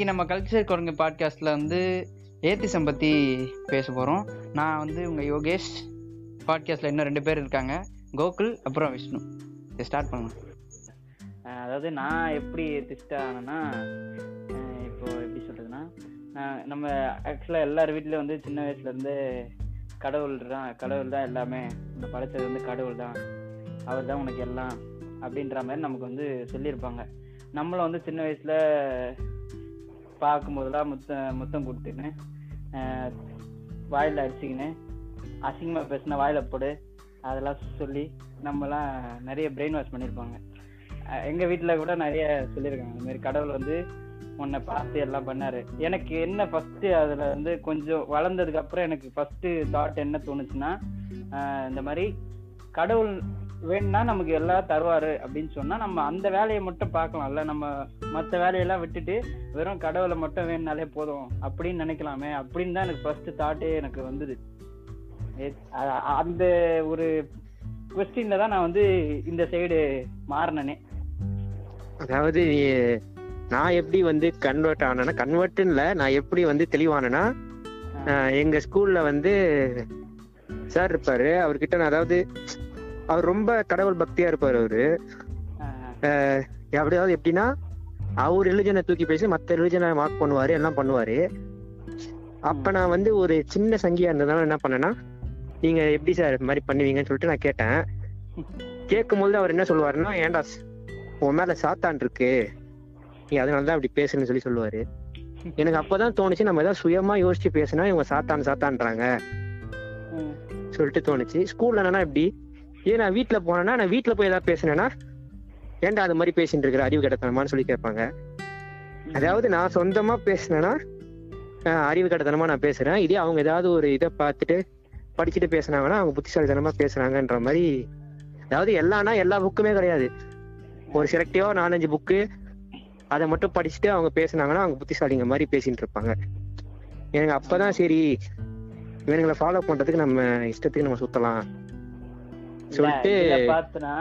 இன்னைக்கு நம்ம கல்ச்சர் குரங்கு பாட்காஸ்ட்ல வந்து ஏத்திசம் பற்றி பேச போகிறோம் நான் வந்து உங்கள் யோகேஷ். பாட்காஸ்ட்ல இன்னும் ரெண்டு பேர் இருக்காங்க. கோகுல் அப்புறம் விஷ்ணு. இதை ஸ்டார்ட் பண்ணலாம். அதாவது நான் எப்படி திஸ்ட் ஆனேன்னா இப்போ எப்படி சொல்கிறதுன்னா நான் நம்ம ஆக்சுவலாக எல்லார் வீட்லேயும் வந்து சின்ன வயசுலேருந்து கடவுள் தான். கடவுள் தான் எல்லாமே. இந்த படைச்சது வந்து கடவுள் தான். அவர் தான் உனக்கு எல்லாம் அப்படின்ற மாதிரி நமக்கு வந்து சொல்லியிருப்பாங்க. நம்மளும் வந்து சின்ன வயசில் பார்க்கும்போதெல்லாம் முத்தம் முத்தம் கொடுத்துன்னு வாயில் அடிச்சுக்கினேன் அசிங்கமாக அசிங்கமா பேசின போடு அதெல்லாம் சொல்லி நம்மலாம் நிறைய பிரெயின் வாஷ் பண்ணியிருப்பாங்க எங்கள் வீட்டில் கூட நிறைய சொல்லியிருக்காங்க. இந்த மாதிரி கடவுள் வந்து உன்னை பார்த்து எல்லாம் பண்ணாரு. எனக்கு என்ன ஃபஸ்ட்டு அதில் வந்து கொஞ்சம் வளர்ந்ததுக்கப்புறம் எனக்கு ஃபஸ்ட்டு தாட் என்ன தோணுச்சுன்னா இந்த மாதிரி கடவுள் வேணும்னா நமக்கு எல்லாம் தருவாரு அப்படின்னு சொன்னா நம்ம அந்த வேலையை மட்டும் பார்க்கலாம்ல. நம்ம மற்ற வேலையெல்லாம் விட்டுட்டு வெறும் கடவுளை மட்டும் வேணுனாலே போதும் அப்படின்னு நினைக்கலாமே. அப்படின்னு தான் எனக்கு ஃபர்ஸ்ட் தாட்டே எனக்கு வந்தது. அந்த ஒரு கொஸ்டின்ல தான் நான் வந்து இந்த சைடு மாறினனே. அதாவது நான் எப்படி வந்து கன்வெர்ட் ஆனேன்னா கன்வெர்ட்னு இல்லை நான் எப்படி வந்து தெளிவானேன்னா எங்க ஸ்கூல்ல வந்து சார் இருப்பாரு. அவர்கிட்ட நான் அதாவது அவர் ரொம்ப கடவுள் பக்தியா இருப்பாரு அவரு. எப்படியாவது எப்படின்னா அவர் ரிலிஜனை தூக்கி பேசி மற்ற ரிலிஜனை மார்க் பண்ணுவாரு எல்லாம் பண்ணுவாரு. அப்ப நான் வந்து ஒரு சின்ன சங்கியா இருந்ததுனால என்ன பண்ணேன்னா நீங்க எப்படி சார் இது மாதிரி பண்ணுவீங்கன்னு சொல்லிட்டு நான் கேட்டேன். கேட்கும்போது அவர் என்ன சொல்லுவாருன்னா ஏன்டா உன் மேல சாத்தான் இருக்கு. நீ அதனாலதான் அப்படி பேசுன்னு சொல்லி சொல்லுவாரு. எனக்கு அப்பதான் தோணுச்சு நம்ம ஏதாவது சுயமா யோசிச்சு பேசினா இவங்க சாத்தான் சாத்தான்றாங்க. சொல்லிட்டு தோணுச்சு. ஸ்கூல்ல என்னன்னா எப்படி ஏன் நான் வீட்டுல போனேன்னா நான் வீட்டுல போய் ஏதாவது பேசினேன்னா ஏன்டா அது மாதிரி பேசிட்டு இருக்கிற? அறிவு கிடத்தனமான்னு சொல்லி கேட்பாங்க. அதாவது நான் சொந்தமா பேசினேன்னா அறிவு கெட்டத்தனமா நான் பேசுறேன். இதே அவங்க ஏதாவது ஒரு இதை பார்த்துட்டு படிச்சுட்டு பேசுனாங்கன்னா அவங்க புத்திசாலித்தனமா பேசுறாங்கன்ற மாதிரி. அதாவது எல்லாம்னா எல்லா புக்குமே கிடையாது. ஒரு செலக்டிவா நாலஞ்சு புக்கு அதை மட்டும் படிச்சுட்டு அவங்க பேசுனாங்கன்னா அவங்க புத்திசாலிங்க மாதிரி பேசிட்டு இருப்பாங்க. எனக்கு அப்பதான் சரி இவனுங்களை ஃபாலோ பண்றதுக்கு நம்ம இஷ்டத்துக்கு நம்ம சுத்தலாம். சொல்லிட்டு பார்த்தனா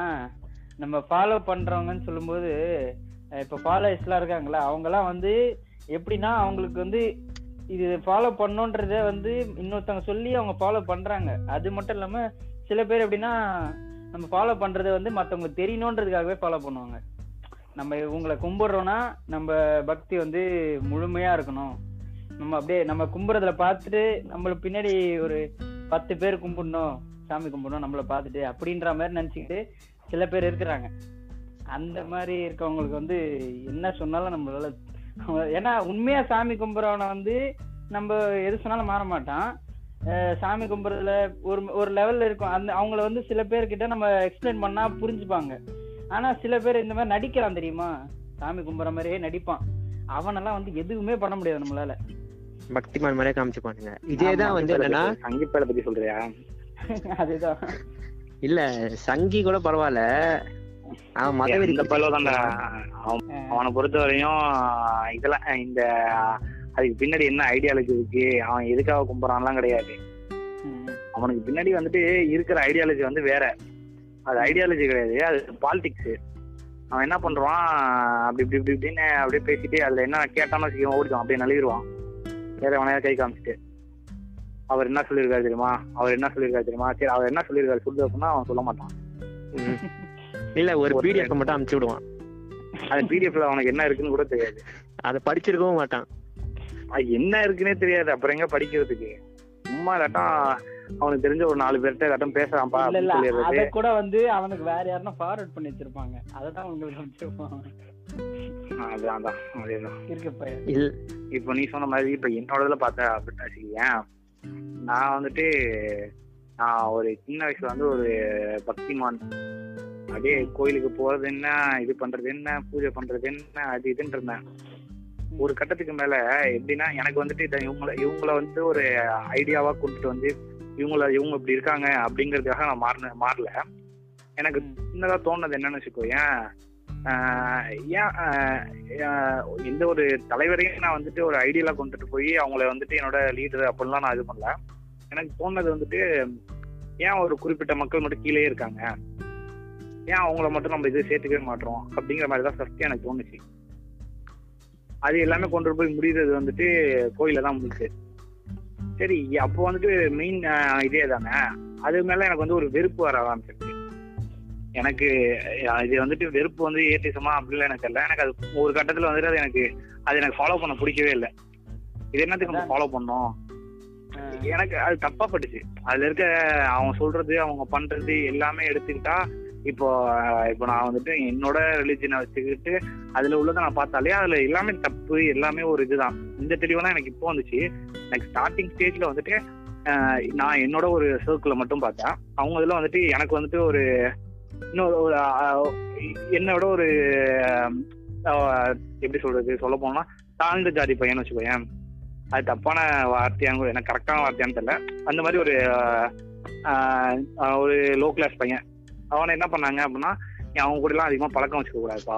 நம்ம ஃபாலோ பண்றவங்கன்னு சொல்லும்போது அஹ் இப்ப ஃபாலோவர்ஸ்லாம் இருக்காங்களா அவங்க எல்லாம் வந்து எப்படின்னா அவங்களுக்கு வந்து இது ஃபாலோ பண்ணுன்றத வந்து இன்னொருத்தவங்க சொல்லி அவங்க ஃபாலோ பண்றாங்க. அது மட்டும் இல்லாம சில பேர் எப்படின்னா நம்ம ஃபாலோ பண்றதை வந்து மத்தவங்க தெரியணுன்றதுக்காகவே ஃபாலோ பண்ணுவாங்க. நம்ம இவங்களை கும்பிடுறோம்னா நம்ம பக்தி வந்து முழுமையா இருக்கணும். நம்ம அப்படியே நம்ம கும்பிடுறதுல பார்த்துட்டு நம்மளுக்கு பின்னாடி ஒரு பத்து பேர் கும்பிடணும். சாமி கும்பிடணும் நம்மள பார்த்துட்டு அப்படின்ற மாதிரி நினைச்சுக்கிட்டு சில பேர் இருக்கிறாங்க. அந்த மாதிரி இருக்கவங்களுக்கு வந்து என்ன சொன்னாலும் நம்மளால ஏன்னா உண்மையா சாமி கும்பிட்றவனை வந்து நம்ம எது சொன்னாலும் மாற மாட்டான். சாமி கும்பிட்றதுல ஒரு ஒரு லெவல்ல இருக்கும். அந்த அவங்கள வந்து சில பேர்கிட்ட நம்ம எக்ஸ்பிளைன் பண்ணா புரிஞ்சுப்பாங்க. ஆனா சில பேர் இந்த மாதிரி நடிக்கிறான் தெரியுமா? சாமி கும்பிட்ற மாதிரியே நடிப்பான். அவனெல்லாம் வந்து எதுவுமே பண்ண முடியாது நம்மளால. பக்திமான் மாதிரியே காமிச்சுப்பானுங்க. இதேதான் வந்து என்னன்னா சங்கீப்பேல பத்தி சொல்றியா? அதுதான். இல்ல சங்கி கூட பரவாயில்ல. அவன் மதவெறி அவனை பொறுத்த வரையும் இதெல்லாம் இந்த அதுக்கு பின்னாடி என்ன ஐடியாலஜி இருக்கு? அவன் எதுக்காக கும்பிட்றான்லாம் கிடையாது. அவனுக்கு பின்னாடி வந்துட்டு இருக்கிற ஐடியாலஜி வந்து வேற. அது ஐடியாலஜி கிடையாது. அது பாலிடிக்ஸ் அவன் என்ன பண்றான்? அப்படி இப்படி இப்படி இப்படின்னு அப்படியே பேசிட்டு அதுல என்ன கேட்டான்னு வச்சுக்கோ ஓடிடும் அப்படியே நழுவிடுவான். வேற எவனையாவது கை காமிச்சிட்டு. அவர் என்ன சொல்லியிருக்காரு தெரியுமா? அவர் என்ன சொல்லியிருக்காரு தெரியுமா? சரி அவர் என்ன சொல்லியிருக்காரு சொல்லு அப்படின்னா அவன் சொல்ல மாட்டான். இல்ல ஒரு பிடிஎஃப் மட்டும் அனுப்பிச்சு விடுவான். அது பிடிஎஃப்ல அவனுக்கு என்ன இருக்குன்னு கூட தெரியாது. அதை படிச்சிருக்கவும் மாட்டான். அது என்ன இருக்குன்னே தெரியாது. அப்புறம் எங்க படிக்கிறதுக்கு? சும்மா இல்லாட்டம் அவனுக்கு தெரிஞ்ச ஒரு நாலு பேர்கிட்ட இல்லாட்டம் பேசுறான்ப்பா அத கூட வந்து அவனுக்கு வேற யாருன்னா ஃபார்வர்ட் பண்ணி வச்சிருப்பாங்க. அததான் உங்களுக்கு அமைச்சிருப்பாங்க அதான் அதேதான். இருக்கு இப்போ நீ சொன்ன மாதிரி இப்போ என்னோட இதுல பார்த்த அப்படின்னு வச்சுக்கேன் நான் வந்துட்டு நான் ஒரு சின்ன வயசுல வந்து ஒரு பக்திமான். அப்படியே கோயிலுக்கு போறது என்ன இது பண்றது என்ன பூஜை பண்றது என்ன அது இதுன்னு இருந்தேன். ஒரு கட்டத்துக்கு மேல எப்படின்னா எனக்கு வந்துட்டு இத இவங்கள இவங்கள வந்து ஒரு ஐடியாவா கொண்டுட்டு வந்து இவங்கள இவங்க இப்படி இருக்காங்க அப்படிங்கறதுக்காக நான் மாறின மாறல. எனக்கு. சின்னதா தோணுது என்னன்னு வச்சுக்கோ ஏன் ஏன் எந்த ஒரு தலைவரையும் நான் வந்துட்டு ஒரு ஐடியலா கொண்டுட்டு போய் அவங்கள வந்துட்டு என்னோட லீடர் அப்படிலாம் நான் இது பண்ணல. எனக்கு தோணுது வந்துட்டு ஏன் ஒரு குறிப்பிட்ட மக்கள் மட்டும் கீழே இருக்காங்க? ஏன் அவங்கள மட்டும் நம்ம இது சேர்த்துக்கவே மாட்டோம்? அப்படிங்கிற மாதிரி தான் ஃபர்ஸ்ட் எனக்கு தோணுச்சு. அது எல்லாமே கொண்டு போய் முடிகிறது வந்துட்டு கோயில தான் முடிச்சு சரி அப்போ வந்துட்டு மெயின் இதே தானே? அது மேல எனக்கு வந்து ஒரு வெறுப்பு வர ஆரம்பிச்சிருக்கு எனக்கு அஹ், இது வந்துட்டு வெறுப்பு வந்து ஏத்திசமா அப்படிலாம் எனக்கு தெரியல. எனக்கு அது ஒரு கட்டத்துல வந்துட்டு அது எனக்கு அது எனக்கு ஃபாலோ பண்ண பிடிக்கவே இல்லை. இது என்னத்துக்கு நம்ம ஃபாலோ பண்ணோம்? எனக்கு அது தப்பா பட்டுச்சு அதுல இருக்க அவங்க சொல்றது அவங்க பண்றது எல்லாமே எடுத்துக்கிட்டா இப்போ இப்போ நான் வந்துட்டு என்னோட ரிலிஜனை வச்சுக்கிட்டு அதுல உள்ளதை நான் பார்த்தாலே அதுல எல்லாமே தப்பு எல்லாமே ஒரு இதுதான். இந்த தெளிவெல்லாம் எனக்கு இப்போ வந்துச்சு. எனக்கு ஸ்டார்டிங் ஸ்டேஜ்ல வந்துட்டு நான் என்னோட ஒரு சர்க்கிளை மட்டும் பார்த்தேன். அவங்க இதுல வந்துட்டு எனக்கு வந்துட்டு ஒரு இன்னொரு ஒரு என்னோட ஒரு அஹ், எப்படி சொல்றது சொல்ல போனா தாழ்ந்த ஜாதி பையன் வச்சுக்கோயேன். அது தப்பான வார்த்தையான்னு கூட எனக்கு கரெக்டான வார்த்தையான்னு தெரியல. அந்த மாதிரி ஒரு ஆஹ், ஒரு லோ கிளாஸ் பையன். அவனை என்ன பண்ணாங்க அப்படின்னா அவங்க கூட எல்லாம் அதிகமா பழக்கம் வச்சுக்க கூடாதுப்பா.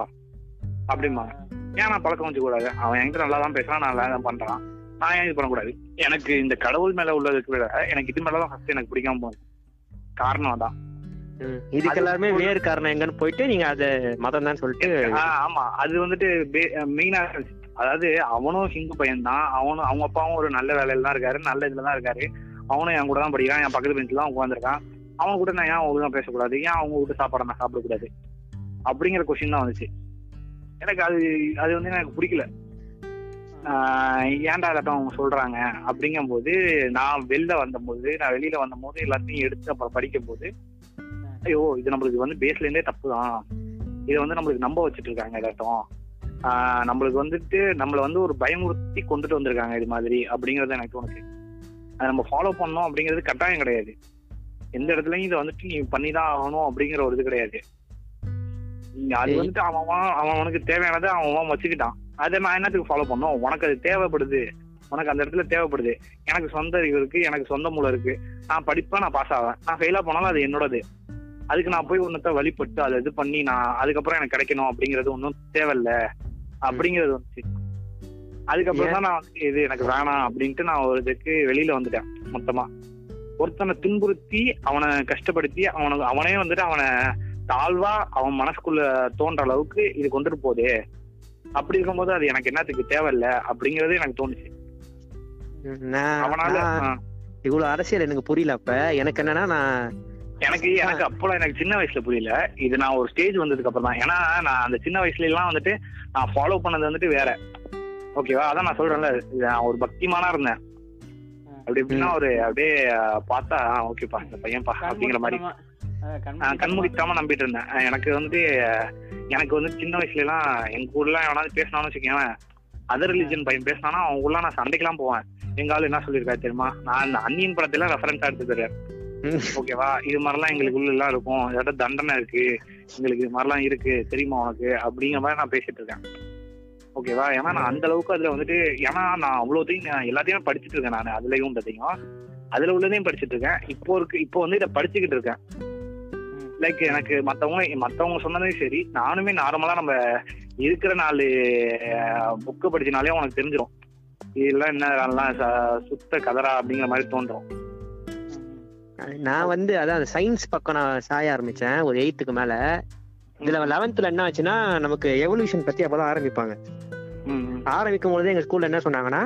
அப்படிம்பாங்க. ஏன் நான் பழக்கம் வச்சுக்க கூடாது? அவன் என்கிட்ட நல்லா தான் பேசுறான் நல்லா தான் பண்றான். நான் ஏன் இது பண்ணக்கூடாது? எனக்கு இந்த கடவுள் மேல உள்ளதுக்கு விட எனக்கு இது மேலதான் ஃபர்ஸ்ட் எனக்கு பிடிக்காம போகுது. காரணம் தான் இதுக்கு எல்லாருமே வேறு காரணம் எங்கன்னு போயிட்டு நீங்க அத மதம் தான் சொல்லிட்டு ஆமா. அது வந்துட்டு மெயினா அதாவது அவனும் ஹிந்து பையன் தான் அவனும் அவங்க அப்பாவும் ஒரு நல்ல வேலையில தான் இருக்காரு நல்ல இதுல தான் இருக்காரு. அவனும் என் கூட தான் படிக்கிறான் என் பக்கத்து பெஞ்சில் தான் உட்காந்துருக்கான் அவன் கூட நான் ஏன் ஒழுங்கா பேசக்கூடாது? ஏன் அவங்க வீட்டு சாப்பாடை நான் சாப்பிடக்கூடாது? அப்படிங்கிற கொஸ்டின் தான் வந்துச்சு. எனக்கு அது அது வந்து எனக்கு பிடிக்கல. ஏன்டா அதாட்டம் அவங்க சொல்றாங்க? அப்படிங்கும்போது நான் வெளில வந்தபோது நான் வெளியில வந்தபோது எல்லாத்தையும் எடுத்து அப்புறம் படிக்கும் போது ஐயோ இது நம்மளுக்கு வந்து பேஸ்ல இருந்தே தப்பு தான் இதை வந்து நம்மளுக்கு நம்ப வச்சுட்டு இருக்காங்க ஆஹ் நம்மளுக்கு வந்துட்டு நம்மள வந்து ஒரு பயமுறுத்தி கொண்டுட்டு வந்திருக்காங்க இது மாதிரி அப்படிங்கறது எனக்கு தோணுச்சு அதை நம்ம ஃபாலோ பண்ணோம் அப்படிங்கிறது கட்டாயம் கிடையாது. எந்த இடத்துலயும் இதை வந்துட்டு நீ பண்ணிதான் ஆகணும் அப்படிங்கிற ஒரு இது கிடையாது. அது. வந்துட்டு அவன் அவன் அவனுக்கு தேவையானதை அவன் வச்சுக்கிட்டான். அதை நான் என்னத்துக்கு ஃபாலோ பண்ணோம் உனக்கு அது தேவைப்படுது. உனக்கு அந்த இடத்துல தேவைப்படுது. எனக்கு சொந்த அறிவு இருக்கு எனக்கு சொந்த மூளை இருக்கு. நான் படிப்பேன் நான் பாஸ் ஆவேன். நான் ஃபெயிலா போனாலும் அது என்னோடது. அதுக்கு நான் போய் ஒன்னத்த வழிபட்டு அதை இது பண்ணி நான் அதுக்கப்புறம் எனக்கு கிடைக்கணும் அப்படிங்கிறது ஒன்றும் தேவையில்ல. அப்படிங்கிறது வந்துச்சு. அதுக்கப்புறம் தான் நான் வந்து இது எனக்கு வேணாம் அப்படின்ட்டு நான் ஒரு இதுக்கு வெளியில வந்துட்டேன் மொத்தமா. ஒருத்தனை துன்புறுத்தி அவனை கஷ்டப்படுத்தி அவனுக்கு அவனே வந்துட்டு அவனை தாழ்வா அவன் மனசுக்குள்ள தோன்ற அளவுக்கு இது கொண்டுட்டு போகுது அப்படி இருக்கும்போது அது எனக்கு என்னத்துக்கு தேவையில்ல அப்படிங்கறது எனக்கு தோணுச்சு. அவனால. இவ்வளவு அரசியல் எனக்கு புரியல அப்ப. எனக்கு என்னன்னா நான் எனக்கு எனக்கு அப்போலாம் எனக்கு சின்ன வயசுல புரியல. இது நான் ஒரு ஸ்டேஜ் வந்ததுக்கு அப்புறம் தான். ஏன்னா நான் அந்த சின்ன வயசுல எல்லாம் வந்துட்டு நான் ஃபாலோ பண்ணது வந்துட்டு வேற. ஓகேவா அதான் நான் சொல்றேன்ல நான் ஒரு பக்திமானா இருந்தேன். அப்படி எப்படின்னா ஒரு அப்படியே பார்த்தா ஓகேப்பா இந்த பையன்பா அப்படிங்கிற மாதிரி. நான் கண்மூடித்தாம நம்பிட்டு இருந்தேன். எனக்கு வந்துட்டு எனக்கு வந்து சின்ன வயசுல எல்லாம் எங்க ஊர்ல எவனாவது பேசினான்னு வச்சுக்கேன் அதர் ரிலிஜன் பையன் பேசினானா அவங்க ஊர்ல நான் சண்டைக்கெல்லாம் போவேன். எங்க ஆளு என்ன சொல்லியிருக்காரு தெரியுமா? நான் இந்த அன்னியன் படத்துல ரெஃபரன்ஸா எடுத்துக்கிறேன். ஓகேவா? இது மாதிரிலாம் எங்களுக்கு உள்ள எல்லாம் இருக்கும். இதாட்ட தண்டனை இருக்கு. எங்களுக்கு இது மாதிரிலாம் இருக்கு. தெரியுமா உனக்கு? அப்படிங்கிற மாதிரி நான் பேசிட்டு இருக்கேன். ஓகேவா? ஏன்னா நான் அந்த அளவுக்கு அதுல வந்துட்டு ஏன்னா நான் அவ்வளோத்தையும் நான் எல்லாத்தையும் படிச்சுட்டு இருக்கேன் நான். அதுலயும் உள்ளதையும் அதுல உள்ளதையும் படிச்சுட்டு இருக்கேன். இப்போ இருக்கு இப்போ வந்து இதை படிச்சுக்கிட்டு இருக்கேன். லைக் எனக்கு மத்தவங்க மத்தவங்க சொன்னதையும் சரி. நானுமே நார்மலா நம்ம இருக்கிற நாலு புக்கு படிச்சினாலே உனக்கு தெரிஞ்சிடும் இதெல்லாம் என்ன ச- சுத்த கதரா அப்படிங்கிற மாதிரி தோன்றும். நான் வந்து அதான் சயின்ஸ் பக்கம் நான் சாய ஆரம்பிச்சேன் ஒரு எயித்துக்கு மேல. இதுல லெவன்த்ல என்ன ஆச்சுன்னா நமக்கு எவல்யூஷன் பத்தி அப்பதான் ஆரம்பிப்பாங்க. ஆரம்பிக்கும் பொழுது எங்க ஸ்கூல்ல என்ன சொன்னாங்கன்னா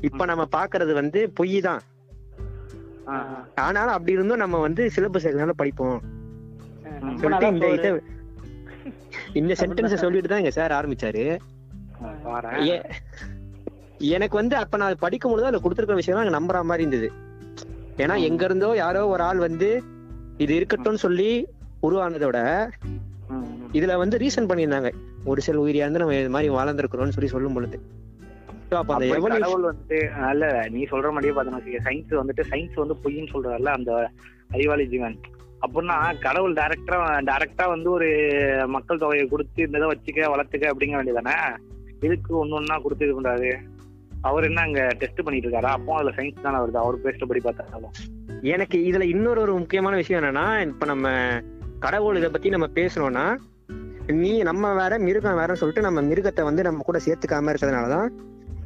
இப்ப நம்ம பாக்குறது வந்து பொய் தான். ஆனாலும் அப்படி இருந்தும் நம்ம வந்து சிலபஸ் எக்ஸாம்ல படிப்போம். சொல்லிட்டு இந்த. இத இந்த சென்டென்ஸ சொல்லிட்டு தான் எங்க சார் ஆரம்பிச்சாரு. எனக்கு வந்து அப்ப நான் படிக்கும் பொழுது அதுல கொடுத்துருக்க விஷயம் நம்புற மாதிரி இருந்தது. ஏன்னா எங்க இருந்தோ யாரோ ஒரு ஆள் வந்து இது இருக்கட்டும்னு சொல்லி உருவானதோட. இதுல வந்து ரீசன் பண்ணியிருந்தாங்க. ஒரு சில உயிரியா இருந்து நம்ம இது மாதிரி வளர்ந்துருக்கிறோம்னு சொல்லி சொல்லும் பொழுது. வந்துட்டு அல்ல நீ சொல்ற மாதிரியே பார்த்தோம்னா சயின்ஸ் வந்துட்டு சயின்ஸ் வந்து பொய்ன்னு சொல்றதுல அந்த அறிவாளி ஜீவன். அப்படின்னா கடவுள் டைரக்டா டைரக்டா வந்து ஒரு மக்கள் தொகையை கொடுத்து இந்த இதை வச்சுக்க வளர்த்துக்க அப்படிங்க வேண்டியதானே இதுக்கு ஒண்ணு ஒண்ணா கொடுத்து பண்றாரு. அவர் என்ன அங்க டெஸ்ட் பண்ணிட்டு இருக்காரா அப்போ அதுல சயின்ஸ் தானே வருது. அவர் பேஸ்ட் படி பார்த்தாலும். எனக்கு இதுல இன்னொரு ஒரு முக்கியமான விஷயம் என்னன்னா இப்ப நம்ம கடவுள் இதை பத்தி நம்ம பேசணும்னா நீ நம்ம வேற மிருகம் வேறன்னு சொல்லிட்டு நம்ம மிருகத்தை வந்து நம்ம கூட சேர்த்துக்காம இருக்கிறதுனாலதான்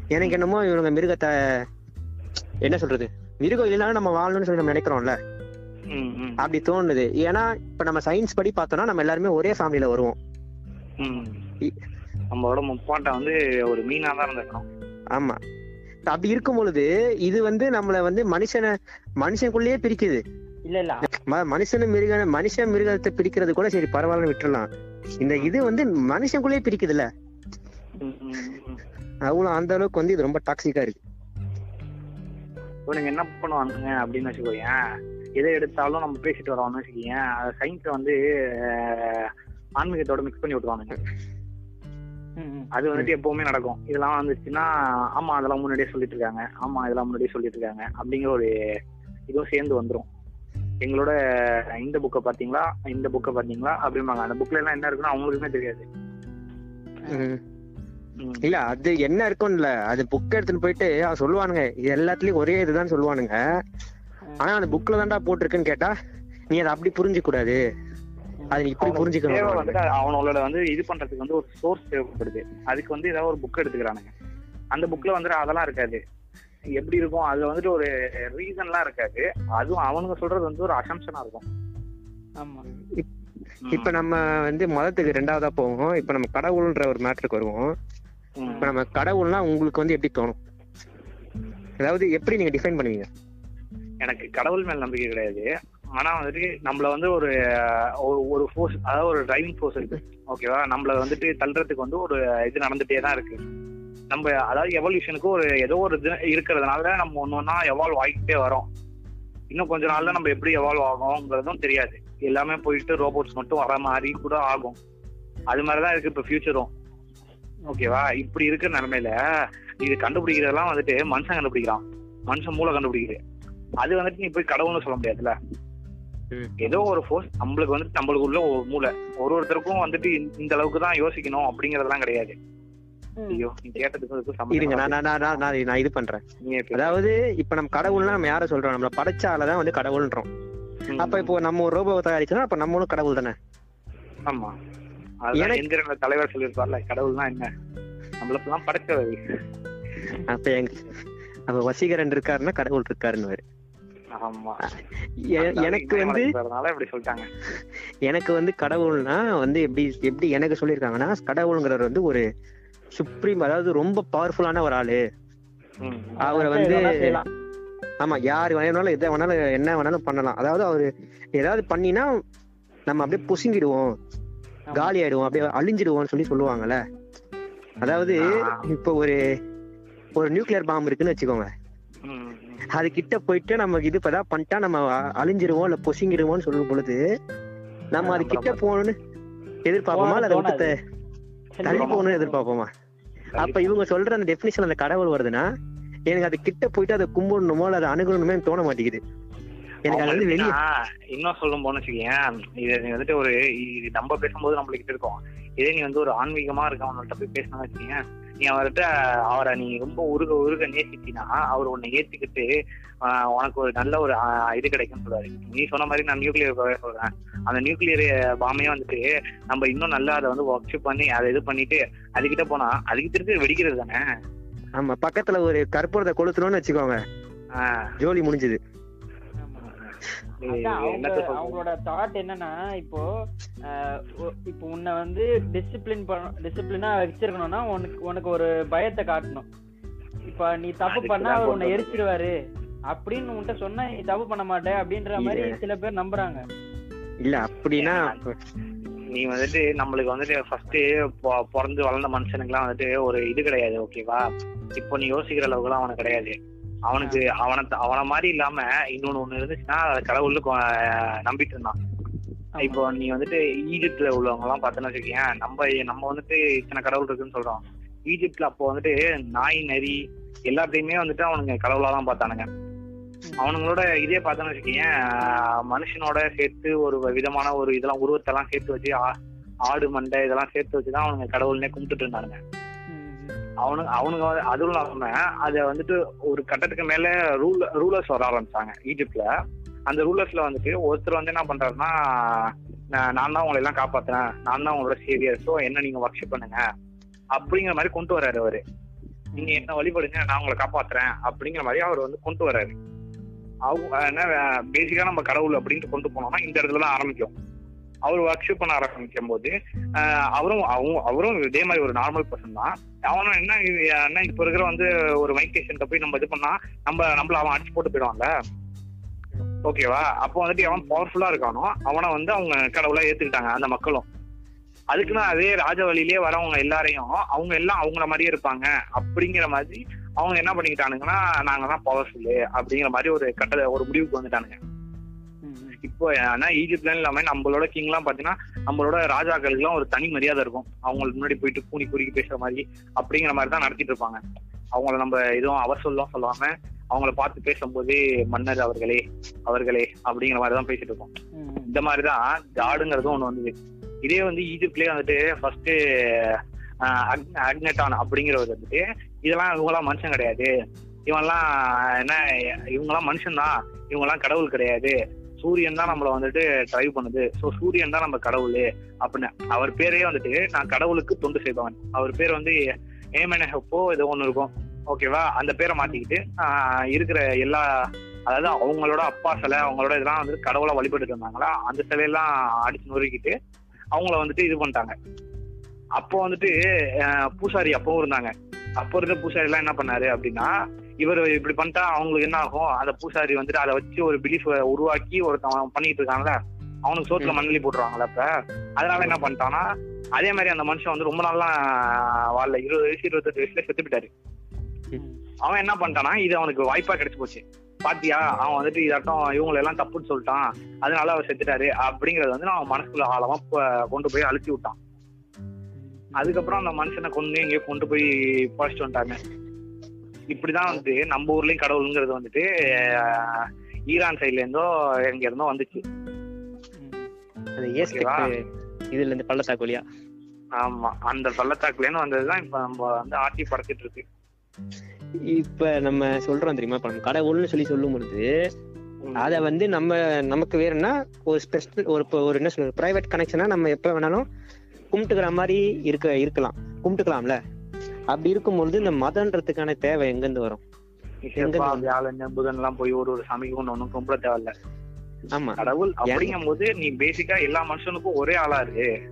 எனக்கு என்னமோ இவங்க மிருகத்தை என்ன சொல்றது? மிருகம் இல்லைனாலும் நம்ம வாழணும்னு சொல்லி நம்ம நினைக்கிறோம்ல. அப்படி தோணுது. ஏன்னா இப்ப நம்ம சயின்ஸ் படி பார்த்தோம்னா நம்ம எல்லாருமே ஒரே ஃபேமிலியில வருவோம். நம்மளோட முப்பாட்டை வந்து ஒரு மீனா தான் இருந்திருக்கணும். ஆமா. அப்படி இருக்கும் பொழுது இது வந்து நம்மள வந்து மனுஷனை மனுஷனுக்குள்ளேயே பிரிக்குது. இல்ல இல்ல. ம- மனுஷனும் மிருக மனுஷன் மிருகத்தை பிரிக்கிறது கூட சரி பரவாயில்ல விட்டுறலாம். இந்த இது வந்து மனுஷனுக்குள்ளேயே பிரிக்குதுல்ல. அவ்வளவு அந்த அளவுக்கு வந்து இது ரொம்ப டாக்ஸிக்கா இருக்கு. இவனுங்க என்ன பண்ணுவானுங்க அப்படின்னு வச்சுக்கோயேன். எதை எடுத்தாலும் நம்ம பேசிட்டு வரோம்னு வச்சுக்கோயேன். சயின்ஸை வந்து ஆன்மீகத்தோட மிக்ஸ் பண்ணி விட்டுருவானுங்க. அது வந்துட்டு எப்பவுமே நடக்கும். இதெல்லாம் வந்துச்சுன்னா ஆமா அதெல்லாம் முன்னாடியே சொல்லிட்டு இருக்காங்க ஆமா இதெல்லாம் முன்னாடியே சொல்லிட்டு இருக்காங்க அப்படிங்கிற ஒரு இதுவும் சேர்ந்து வந்துரும். எங்களோட இந்த புக்கை பாத்தீங்களா? இந்த புக்கை பாத்தீங்களா? அப்படிம்பாங்க. அந்த புக்ல எல்லாம் என்ன இருக்குன்னு அவங்களுக்குமே தெரியாது. இல்ல அது என்ன இருக்கும்ல? அது புக் எடுத்துட்டு போயிட்டு சொல்லுவானுங்க. இது எல்லாத்துலயும் ஒரே இதுதான் சொல்லுவானுங்க. ஆனா அந்த புக்ல தான்டா போட்டிருக்குன்னு கேட்டா நீ அதை அப்படி புரிஞ்சுக்க கூடாது அது இப்படி புரிஞ்சுக்கணும் வந்துட்டு அவனோட வந்து இது பண்றதுக்கு வந்து ஒரு சோர்ஸ் தேவைப்படுது. அதுக்கு வந்து ஏதாவது ஒரு புக் எடுத்துக்கிறானுங்க. அந்த புக்ல வந்துட்டு அதெல்லாம் இருக்காது. எப்படி இருக்கும்? அது வந்துட்டு ஒரு ரீசன்லாம் இருக்காது. அதுவும் அவனுங்க சொல்றது வந்து ஒரு அசம்ஷனா இருக்கும். ஆமா. இப்ப நம்ம வந்து மதத்துக்கு ரெண்டாவதா போவோம். இப்ப நம்ம கடவுள்ன்ற ஒரு மேட்ருக்கு வருவோம். இப்ப நம்ம கடவுள்னா உங்களுக்கு வந்து எப்படி தோணும்? அதாவது எப்படி நீங்க டிஃபைன் பண்ணுவீங்க? எனக்கு கடவுள் மேல நம்பிக்கை கிடையாது. ஆனா வந்துட்டு நம்மள வந்து ஒரு ஒரு- ஒரு ஃபோர்ஸ் அதாவது ஒரு டிரைவிங் ஃபோர்ஸ் இருக்கு. ஓகேவா நம்மள வந்துட்டு தள்ளுறதுக்கு வந்து ஒரு இது நடந்துட்டே தான் இருக்கு. நம்ம அதாவது எவல்யூஷனுக்கு ஒரு ஏதோ ஒரு இது இருக்கிறதுனால நம்ம ஒன்று ஒன்றா எவால்வ் ஆகிக்கிட்டே வரோம். இன்னும் கொஞ்ச நாள்ல நம்ம எப்படி எவால்வ் ஆகும்ங்கிறதும் தெரியாது. எல்லாமே போயிட்டு ரோபோட்ஸ் மட்டும் வர மாதிரி கூட ஆகும். அது மாதிரிதான் இருக்கு இப்ப ஃபியூச்சரும் ஓகேவா இப்படி இருக்கிற நிலைமையில இது கண்டுபிடிக்கிறதெல்லாம் வந்துட்டு மனுஷன் கண்டுபிடிக்கிறான். மனுஷன் மூளை கண்டுபிடிக்குது. அது வந்துட்டு நீ போய் கடவுள்னு சொல்ல முடியாதுல்ல? ஏதோ ஒரு ஃபோர்ஸ் நம்மளுக்கு வந்துட்டு நம்மளுக்குள்ள ஒரு மூளை. ஒரு ஒருத்தருக்கும் வந்துட்டு இந்த- அளவுக்கு தான் யோசிக்கணும் அப்படிங்கறதெல்லாம் கிடையாது. நான் நான் நான் நான் நான் இது பண்றேன். அதாவது இப்ப நம்ம கடவுள்னா நம்ம யார சொல்றோம்? நம்மள படைச்சாலதான் வந்து கடவுள்ன்றோம். அப்ப இப்போ நம்ம ஒரு ரோபோ தயாரிச்சோம்னா அப்ப நம்மளும் கடவுள் தானே? ஆமா. எந்திரங்கள தலைவர் சொல்லியிருப்பார்ல கடவுள்னா என்ன? நம்மளுக்கெல்லாம் படைச்சவை அப்ப எங்க அப்ப வசீகரன் இருக்காருன்னா கடவுள் இருக்காருன்னு எனக்கு வந்து அதனால இப்படி சொல்லிட்டாங்க எனக்கு வந்து கடவுள்னா வந்து எப்படி எப்படி எனக்கு சொல்லியிருக்காங்கன்னா கடவுளுங்கிறவர் வந்து ஒரு சுப்ரீம் அதாவது ரொம்ப பவர்ஃபுல்லான ஒரு ஆளு. அவரை வந்து. ஆமா யார் வேணாலும் எதை வேணாலும் என்ன வேணாலும் பண்ணலாம் அதாவது அவரு ஏதாவது பண்ணினா நம்ம அப்படியே புசுங்கிடுவோம். காலி ஆயிடுவோம் அப்படியே அழிஞ்சிடுவோம்னு சொல்லி சொல்லுவாங்கல்ல அதாவது. இப்போ ஒரு ஒரு நியூக்ளியர் பாம்பு இருக்குன்னு வச்சுக்கோங்க. அது கிட்ட போயிட்டு நம்ம இது இப்பதான் பண்ணிட்டா நம்ம அழிஞ்சிருவோம் இல்ல பொசுங்கிடுவோம்னு சொல்லும் பொழுது நம்ம அது கிட்ட போகணும்னு எதிர்பார்ப்போமா இல்ல. விட்டு தள்ளி போகணும்னு எதிர்பார்ப்போமா? அப்ப இவங்க சொல்ற அந்த டெபினிஷன் அந்த கடவுள் வருதுன்னா எனக்கு அது கிட்ட போயிட்டு அதை கும்பிடணுமோ இல்ல அதை அணுகணுமே தோண மாட்டேங்குது. இன்னும் சொல்லும் வச்சுக்கேன் இது நீ வந்துட்டு ஒரு நம்ம பேசும்போது நம்மளுக்கு இருக்கும். இதே நீ வந்து ஒரு ஆன்மீகமா இருக்கவங்கள்ட்ட போய் பேசணும்னு வச்சுக்கீங்க நீ அவர்கிட்ட அவரை நீ ரொம்ப உருக உருக நேசிச்சினா அவர் உன்னை ஏத்துக்கிட்டு உனக்கு ஒரு நல்ல ஒரு இது கிடைக்கும்னு சொல்றாரு நீ சொன்ன மாதிரி நான் நியூக்ளியர் சொல்றேன். அந்த நியூக்ளியர் பாமே வந்துட்டு நம்ம இன்னும் நல்லா அதை வந்து ஒர்க் பண்ணி அதை இது பண்ணிட்டு அதுகிட்ட போனா அதுக்கு திருப்பி வெடிக்கிறது தானே? ஆமா பக்கத்துல ஒரு கற்பூரத்தை கொளுத்தணும்னு வச்சுக்கோங்க. ஜோலி முடிஞ்சது. அவங்களோட தாட் என்னன்னா இப்போ இப்போ உன்னை வந்து டிசிப்ளின் பண்ண டிசிப்ளினா வச்சிருக்கணும்னா உனக்கு உனக்கு ஒரு பயத்தை காட்டணும். இப்ப நீ தப்பு பண்ணா அவர் உன்னை கொண்டு எரிச்சிடுவாரு அப்படின்னு உன்கிட்ட சொன்னா நீ தப்பு பண்ண மாட்டே அப்படின்ற மாதிரி சில பேர் நம்புறாங்க. இல்ல அப்படின்னா நீ வந்துட்டு நம்மளுக்கு வந்துட்டு ஃபர்ஸ்ட் பிறந்து வளர்ந்த மனுஷனுக்குலாம் வந்துட்டு ஒரு இது கிடையாது ஓகேவா இப்போ நீ யோசிக்கிற அளவுக்குலாம் அவனுக்கு கிடையாது. அவனுக்கு அவனை அவனை மாதிரி இல்லாம இன்னொன்னு ஒண்ணு இருந்துச்சுன்னா அதை கடவுள்னு கொ- நம்பிட்டு இருந்தான். இப்போ நீ வந்துட்டு ஈஜிப்ட்ல உள்ளவங்க எல்லாம் பார்த்தோன்னு வச்சுக்கேன் நம்ம நம்ம வந்துட்டு இத்தனை கடவுள் இருக்குன்னு சொல்றோம். ஈஜிப்ட்ல அப்போ வந்துட்டு நாய் நரி எல்லாத்தையுமே வந்துட்டு அவனுங்க கடவுளா தான் பார்த்தானுங்க அவனுங்களோட இதே பார்த்தோன்னு வச்சுக்கேன் மனுஷனோட சேர்த்து ஒரு விதமான ஒரு இதெல்லாம் உருவத்தெல்லாம் சேர்த்து வச்சு ஆடு மண்டை இதெல்லாம் சேர்த்து வச்சுதான் அவனுங்க கடவுள்னே கும்பிட்டுட்டு இருந்தானுங்க. அவனுக்கு அவனுங்க அவனுங்க வந்து- அதுவும் இல்லாம அதை வந்துட்டு ஒரு கட்டத்துக்கு மேல ரூல் ரூலர்ஸ் வர ஆரம்பிச்சாங்க ஈஜிப்ட்ல அந்த ரூலர்ஸ்ல வந்துட்டு ஒருத்தர் வந்து என்ன பண்றாருன்னா நான் தான் உங்களை எல்லாம் காப்பாத்துறேன். நான் தான் உங்களோட சேவியர் ஸோ என்ன நீங்க ஒர்க் பண்ணுங்க. அப்படிங்கிற மாதிரி கொண்டு வர்றாரு அவரு. நீங்க என்ன வழிபடுங்க நான் உங்களை காப்பாத்துறேன். அப்படிங்கிற மாதிரி அவர் வந்து கொண்டு வர்றாரு. அவங்க என்ன பேசிக்கா நம்ம கடவுள் அப்படின்ட்டு கொண்டு போனோம்னா இந்த இடத்துல தான் ஆரம்பிக்கும். அவர் ஒர்க் பண்ண ஆரம்பிக்கும் போது அவரும் அவங்க அவரும் இதே மாதிரி ஒரு நார்மல் பர்சன் தான். அவனும் என்ன என்ன இப்ப இருக்கிற வந்து ஒரு மைக் போய் நம்ம இது பண்ணா நம்ம நம்மள அவன் அடிச்சு போட்டு போயிடுவான்ல? ஓகேவா அப்போ வந்துட்டு அவன் பவர்ஃபுல்லா இருக்கானோ அவனை வந்து அவங்க கடவுளா ஏத்துக்கிட்டாங்க அந்த மக்களும். அதுக்குன்னு அதே ராஜ வழியிலே வரவங்க எல்லாரையும் அவங்க எல்லாம் அவங்கள மாதிரியே இருப்பாங்க. அப்படிங்கிற மாதிரி அவங்க என்ன பண்ணிக்கிட்டானுங்கன்னா நாங்க தான் பவர்ஃபுல்லு அப்படிங்கிற மாதிரி ஒரு கட்ட ஒரு முடிவுக்கு வந்துட்டானுங்க. இப்போ ஆனா ஈஜிப்ட்ல இல்லாம நம்மளோட கிங் எல்லாம் பாத்தீங்கன்னா நம்மளோட ராஜாக்களுக்குலாம் ஒரு தனி மரியாதை இருக்கும். அவங்களுக்கு முன்னாடி போயிட்டு பூனி குறுக்கி பேசுற மாதிரி அப்படிங்கிற மாதிரி தான் நடத்திட்டு இருப்பாங்க. அவங்கள நம்ம எதுவும் அவர் சொல்லலாம் சொல்லாம அவங்கள பார்த்து பேசும்போது மன்னர் அவர்களே அவர்களே அப்படிங்கிற மாதிரி தான் பேசிட்டு இருக்கோம். இந்த மாதிரி தான் ஜாடுங்கிறதும் ஒண்ணு வந்தது. இதே வந்து ஈஜிப்ட்லயே வந்துட்டு ஃபர்ஸ்ட் அக்னட்டான் அப்படிங்கிறவர் வந்துட்டு இதெல்லாம் இவங்கெல்லாம் மனுஷன் கிடையாது. இவன்லாம் என்ன இவங்கெல்லாம் மனுஷன் தான் இவங்கெல்லாம் கடவுள் கிடையாது. சூரியன் தான் நம்மள வந்துட்டு டிரைவ் பண்ணுது. ஸோ சூரியன் தான் நம்ம கடவுள் அப்படின்னு. அவர் பேரே வந்துட்டு நான் கடவுளுக்கு தொண்டு செய்பவன். அவர் பேர் வந்து ஏமனஹப்போ ஏதோ ஒன்று இருக்கும். ஓகேவா அந்த பேரை மாத்திக்கிட்டு இருக்கிற எல்லா அதாவது அவங்களோட அப்பா சிலை அவங்களோட இதெல்லாம் வந்து கடவுளை வழிபட்டு இருந்தாங்களா? அந்த சிலையெல்லாம் அடிச்சு நொறுக்கிட்டு அவங்கள வந்துட்டு இது பண்ணிட்டாங்க. அப்போ வந்துட்டு பூசாரி அப்பவும் இருந்தாங்க. அப்போ இருந்த பூசாரி எல்லாம் என்ன பண்ணாரு அப்படின்னா இவர் இப்படி பண்ணிட்டா அவங்களுக்கு என்ன ஆகும்? அந்த பூசாரி வந்துட்டு அதை வச்சு ஒரு பிலீஃப் உருவாக்கி ஒருத்தன் பண்ணிட்டு இருக்கான்ல? அவனுக்கு சோத்துல. மண்ணலி போட்டுருவாங்கல்ல இப்ப? அதனால என்ன பண்ணிட்டான்னா அதே மாதிரி அந்த மனுஷன் வந்து ரொம்ப நாளா வாழல. இருபது வயசு இருபத்தெட்டு வயசுல செத்து போயிட்டாரு. அவன் என்ன பண்ணிட்டானா இது அவனுக்கு வாய்ப்பா கிடைச்சு போச்சு. பாத்தியா? அவன் வந்துட்டு இதாட்டம் இவங்களை எல்லாம் தப்புன்னு சொல்லிட்டான். அதனால அவர் செத்துட்டாரு. அப்படிங்கறது வந்து அவன் மனசுக்குள்ள ஆழமா கொண்டு போய் அழுத்தி விட்டான். அதுக்கப்புறம் அந்த மனுஷனை கொண்டு எங்கேயோ கொண்டு போய் பழிச்சிட்டு வந்துட்டாங்க. இப்படிதான் வந்து நம்ம ஊர்லயும் கடவுளுங்கிறது வந்துட்டு ஈரான் சைட்ல இருந்தோ எங்க இருந்தோ வந்துச்சு. இதுல இருந்து பள்ளத்தாக்கு வழியா? ஆமா அந்த பள்ளத்தாக்குல இருந்து வந்ததுதான் இப்ப நம்ம வந்து ஆட்சி படைச்சிட்டு இருக்கு. இப்ப நம்ம சொல்றோம் தெரியுமா? இப்ப நம்ம கடவுள்னு சொல்லி சொல்லும் பொழுது. அத வந்து நம்ம நமக்கு வேணும்னா ஒரு ஸ்பெஷல் ஒரு ஒரு என்ன சொல்றது? பிரைவேட் கனெக்ஷனா நம்ம எப்ப வேணாலும் கும்பிட்டுக்கிற மாதிரி இருக்க இருக்கலாம். கும்பிட்டுக்கலாம்ல? அப்படி இருக்கும்பொழுது இந்த மதன்றதுக்கான தேவை எங்க இருந்து வரும்? வியாழன் புதன் எல்லாம் போய் ஒரு ஒரு சாமிக்கு ஒண்ணு ஒண்ணும் கும்பிட தேவையில்ல. ஆமா. கடவுள் அப்படிங்கும் போது நீ பேசிக்கா எல்லா மனுஷனுக்கும் ஒரே ஆளா இரு.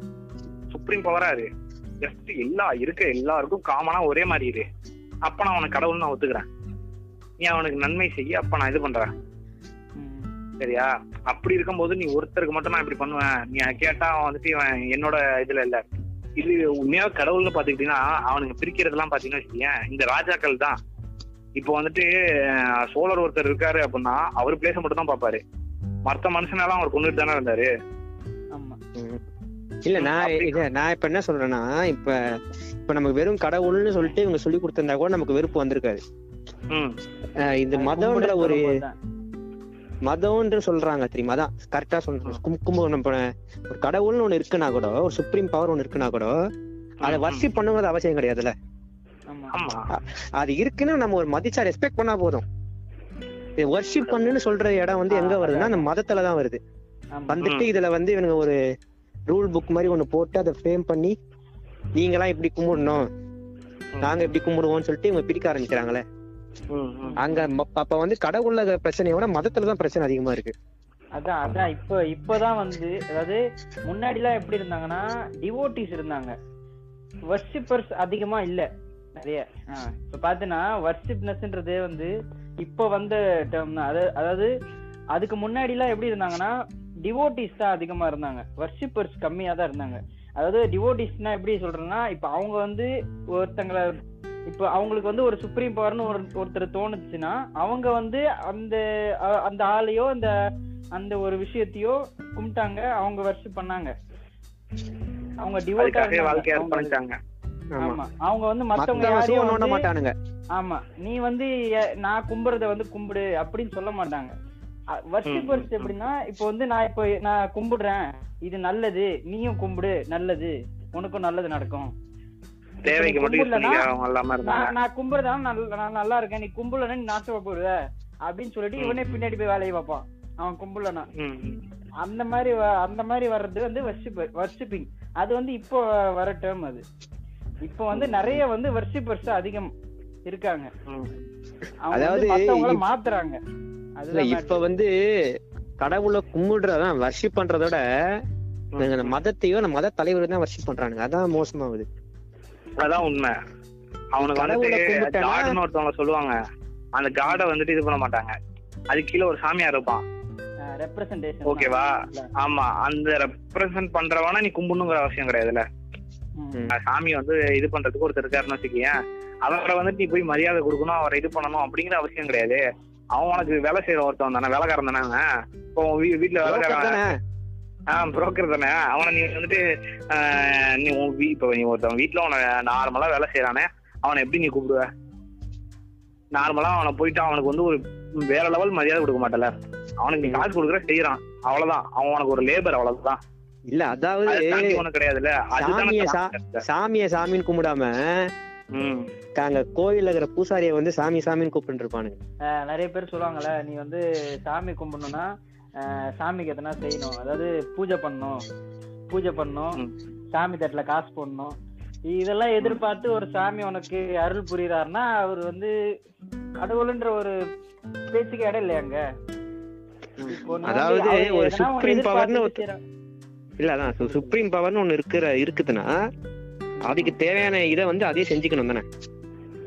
சுப்ரீம் பவரா இரு. ஜஸ்ட் எல்லா இருக்க எல்லாருக்கும் காமனா ஒரே மாதிரி இரு. அப்ப நான் உனக்கு கடவுள்னு நான் ஒத்துக்கிறேன். நீ அவனுக்கு நன்மை செய்ய அப்ப நான் இது பண்றேன். சரியா? அப்படி இருக்கும்போது நீ ஒருத்தருக்கு மட்டும் நான் இப்படி பண்ணுவேன். நீ கேட்டா வந்துட்டு இவன் என்னோட இதுல இல்ல. இது உண்மையா கடவுள்னு பாத்துக்கிட்டீங்கன்னா அவனுக்கு பிரிக்கிறதெல்லாம் பாத்தீங்கன்னா வச்சுக்கோயேன் இந்த ராஜாக்கள் தான். இப்போ வந்துட்டு சோழர் ஒருத்தர் இருக்காரு அப்படின்னா அவர் பிளேஸ மட்டும் தான் பாப்பாரு மத்த மனுஷனெல்லாம் அவர் கொண்டுட்டு தானே இருந்தாரு. இல்ல நான் இல்ல நான் இப்ப என்ன சொல்றேன்னா இப்ப இப்ப நமக்கு வெறும் கடவுள்னு சொல்லிட்டு இவங்க சொல்லி கொடுத்திருந்தா கூட நமக்கு வெறுப்பு வந்திருக்காது. இந்த மதம்ன்ற ஒரு. மதம்ன்ற சொல்றாங்க தெரியுமா? அதான் கரெக்டா சொல்றேன் கும்- கும்பகோணம் ஒரு கடவுள்னு ஒண்ணு இருக்குன்னா கூட ஒரு சுப்ரீம் பவர் ஒண்ணு இருக்குன்னா கூட அதை ம், வர்ஷிப் பண்ணுங்கிறது அவசியம் கிடையாதுல்ல? ஆமா. ஆமா. அது இருக்குன்னா நம்ம ஒரு மதிச்சா ரெஸ்பெக்ட் பண்ணா போதும். வர்ஷிப் பண்ணுன்னு சொல்ற இடம் வந்து எங்க வருதுன்னா அந்த மதத்துல தான் வருது. வந்துட்டு இதுல வந்து இவனுங்க ஒரு ரூல் புக் மாதிரி ஒண்ணு போட்டு அதை ஃப்ரேம் பண்ணி நீங்களாம் இப்படி கும்பிடணும் நாங்க இப்படி கும்பிடுவோம்னு சொல்லிட்டு இவங்க பிரிக்க ஆரம்பிக்கிறாங்களே. அங்க அப்ப வந்து கடவுள்ல பிரச்சனையை விட மதத்துல தான் பிரச்சனை அதிகமா இருக்கு. அதான் அதான். இப்போ இப்போதான் வந்து அதாவது முன்னாடி எல்லாம் எப்படி இருந்தாங்கன்னா டிவோட்டிஸ் இருந்தாங்க. வர்ஷிப்பர்ஸ் அதிகமா இல்ல. நிறைய. இப்ப பாத்தீங்கன்னா வர்ஷிப்னஸ்ன்றதே வந்து இப்போ வந்த டேர்ம் தான். அதாவது அதாவது அதுக்கு முன்னாடி எல்லாம் எப்படி இருந்தாங்கன்னா டிவோட்டிஸ் தான் அதிகமா இருந்தாங்க. வர்ஷிப்பர்ஸ் கம்மியா தான் இருந்தாங்க. அதாவது டிவோட்டிஸ்னா எப்படி சொல்றேன்னா இப்ப அவங்க வந்து ஒருத்தங்களை இப்ப அவங்களுக்கு வந்து ஒரு சுப்ரீம் பவர்னு ஒரு ஒருத்தர் தோணுச்சுன்னா அவங்க வந்து அந்த அந்த ஆளையோ அந்த அந்த ஒரு விஷயத்தையோ கும்பிட்டாங்க அவங்க வர்ஷிப் பண்ணாங்க. அவங்க டிவோட்டா அதுக்காகவே வாழ்க்கையை அர்ப்பணிச்சாங்க. ஆமா. அவங்க வந்து மத்தவங்க யாரையும் மாட்டானுங்க. ஆமா. நீ வந்து நான் கும்புறத வந்து கும்பிடு அப்படின்னு சொல்ல மாட்டாங்க. வர்ஷிப்பர்ஸ் எப்படின்னா இப்போ வந்து நான் இப்போ நான் கும்பிடுறேன். இது நல்லது. நீயும் கும்பிடு. நல்லது. உனக்கும் நல்லது நடக்கும். தேவைக்கு மட்டும் யூஸ் இருந்தாங்க. நான் கும்பிடுறதால நல்ல- நான் நல்லா இருக்கேன். நீ கும்பிடலன்னா நீ நாசமா போடுவ அப்படின்னு சொல்லிட்டு. இவனே பின்னாடி போய் வேலையை பார்ப்பான். அவன் ம். அந்த மாதிரி வ- அந்த மாதிரி வர்றது வந்து வர்ஷிப் வர்ஷிப்பிங் அது வந்து இப்போ வர டேர்ம் அது. இப்போ வந்து நிறைய வந்து வர்ஷிப்பர்ஸ் அதிகம் இருக்காங்க. அதாவது மாத்துறாங்க. அதுதான் இப்ப வந்து கடவுளை கும்பிடுறதான் வர்ஷிப் பண்றதோட மதத்தையோ மத தலைவர் தான் வர்ஷிப் பண்றானுங்க. அதான் மோசமாகுது. அதான் உண்மை. அவனுக்கு வந்துட்டு காடுன்னு ஒருத்தவங்க சொல்லுவாங்க. அந்த காடை வந்துட்டு இது பண்ண மாட்டாங்க. அது கீழே ஒரு சாமியார் இருப்பான். ரெப்ரசன்டேஷன் ஓகேவா? ஆமா அந்த ரெப்ரசன்ட் பண்றவன நீ கும்பிடணுங்கிற அவசியம் கிடையாதுல்ல. சாமி வந்து இது பண்றதுக்கு ஒருத்தர் இருக்காருன்னு வச்சுக்கேன் அவரை வந்துட்டு நீ போய் மரியாதை கொடுக்கணும் அவரை இது பண்ணணும் அப்படிங்கிற அவசியம் கிடையாது. அவன் உனக்கு வேலை செய்யற ஒருத்தவன் தானே வேலைக்காரன் தானே. இப்போ வீட்டுல வேலைக்காரன். புரோக்கர் தானே. அவனை நீ வந்துட்டு ஆஹ் நீ உன் இப்போ நீ ஒருத்தவன் வீட்டுல அவனை நார்மலா வேலை செய்யறானே அவனை எப்படி நீ கூப்பிடுவ? நார்மலா அவனை போயிட்டு அவனுக்கு வந்து ஒரு வேற லெவல் மரியாதை கொடுக்க மாட்டல அவனுக்கு நீ காசு கொடுக்குற செய்யறான் அவ்வளவுதான். அவன் உனக்கு ஒரு லேபர் அவ்வளவுதான். இல்ல அதாவது ஒண்ணும் கிடையாதுல்ல. சாமியை சாமிய சாமின்னு கும்பிடாம ம். அங்க கோயில்ல இருக்கிற பூசாரிய வந்து சாமி சாமின்னு கூப்பிட்டு இருப்பானுங்க. ஆஹ் நிறைய பேர் சொல்லுவாங்கல்ல நீ வந்து சாமி கும்பிடணும்னா ஆஹ் சாமிக்கு எதனா செய்யணும். அதாவது பூஜை பண்ணணும். பூஜை பண்ணணும். ம். சாமி தட்டுல காசு போடணும். இதெல்லாம் எதிர்பார்த்து ஒரு சாமி உனக்கு அருள் புரியுறாருன்னா அவர் வந்து கடவுளுன்ற ஒரு பேச்சுக்கு இடம் இல்லையாங்க நீ வந்து அதாவது ஒரு ஒரு- செய்றான். இல்ல அதான் சுப்ரீம் பவர்னு ஒண்ணு இருக்கிற இருக்குதுன்னா அதுக்கு தேவையான இதை வந்து அதே செஞ்சுக்கணும் தானே?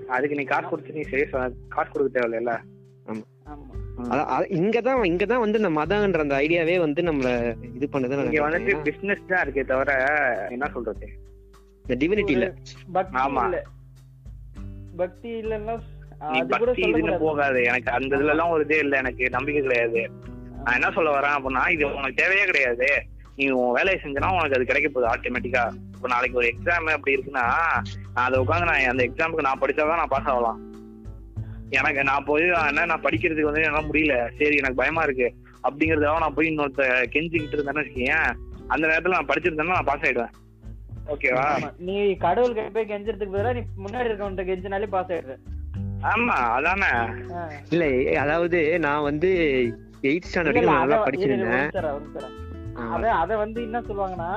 அதுக்கு நீ காசு கொடுத்து நீ செய்ய சொ- காசு கொடுக்க தேவையில்ல ஆமா. இங்கதான் இங்கதான் வந்து இந்த மதம்ன்ற அந்த ஐடியாவே வந்து நம்மள இது பண்ணுதுன்னு இங்க வந்துட்டு. பிசினஸ் தான் இருக்கே தவிர என்ன சொல்றது? இந்த டிவினிட்டி இல்ல. ஆமா. பக்தி இல்லன்னா நீ அது கூட பக்தி எனக்கு அந்த இதுல எல்லாம் ஒரு இதே இல்ல. எனக்கு நம்பிக்கை கிடையாது. நான் என்ன சொல்ல வரேன் அப்படின்னா இது உனக்கு தேவையே கிடையாது. நீ உன் வேலையை செஞ்சனா உனக்கு அது கிடைக்க போகுது ஆட்டோமேட்டிக்கா இப்போ நாளைக்கு ஒரு எக்ஸாம் அப்படி இருக்குன்னா நான் அதை உட்காந்து நான் அந்த எக்ஸாமுக்கு நான் படிச்சாதான் நான் பாஸ் ஆகலாம். எனக்கு நான் போய் என்ன நான் படிக்கிறதுக்கு வந்து என்னால முடியல. சரி எனக்கு பயமா இருக்கு. அப்படிங்கறதுக்காக நான் போய் இன்னொருத்த கெஞ்சிக்கிட்டு இருந்தேன்னு வச்சுக்கேன் அந்த நேரத்துல நான் படிச்சிருந்தேன்னா நான் பாஸ் ஆயிடுவேன். ஓகேவா. நீ கடவுள் கிட்ட போய் கெஞ்சறதுக்கு பதிலா நீ முன்னாடி இருக்கவன்ட்ட கெஞ்சினாலே பாஸ் ஆயிடுற ஆமா அதானே. இல்ல அதாவது நான் வந்து எயிட் ஸ்டாண்டர்ட் நல்லா படிச்சிருந்தேன். அத அத வந்து என்ன சொல்லுவாங்கன்னா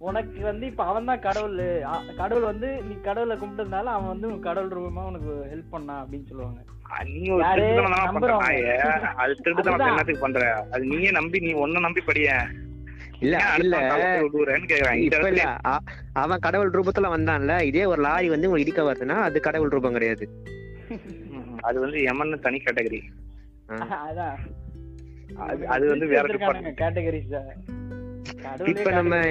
உனக்கு வந்து இப்ப அவன் தான் கடவுள் கடவுள் வந்து நீ கடவுளை கும்பிட்டதுனால அவன் வந்து உன் கடவுள் ரூபமா உனக்கு ஹெல்ப் பண்ணான் அப்படின்னு சொல்லுவாங்க. பண்ற. அது திருட்டுத்தனம் அதுதான். என்னத்துக்கு பண்ற? அது நீயே நம்பி நீ ஒன்ன நம்பி படிய. இல்ல இப்ப அவன் கடவுள் ரூபத்துல வந்தான்ல இதே ஒரு லாரி வந்து உங்களுக்கு இடிக்க வருதுன்னா அது கடவுள் ரூபம் கிடையாது. அது வந்து எமன் தனி கேட்டகரி அது அது வந்து வேற டிபார்ட்மெண்ட் கேட்டகரிஸ் இப்ப நம்ம-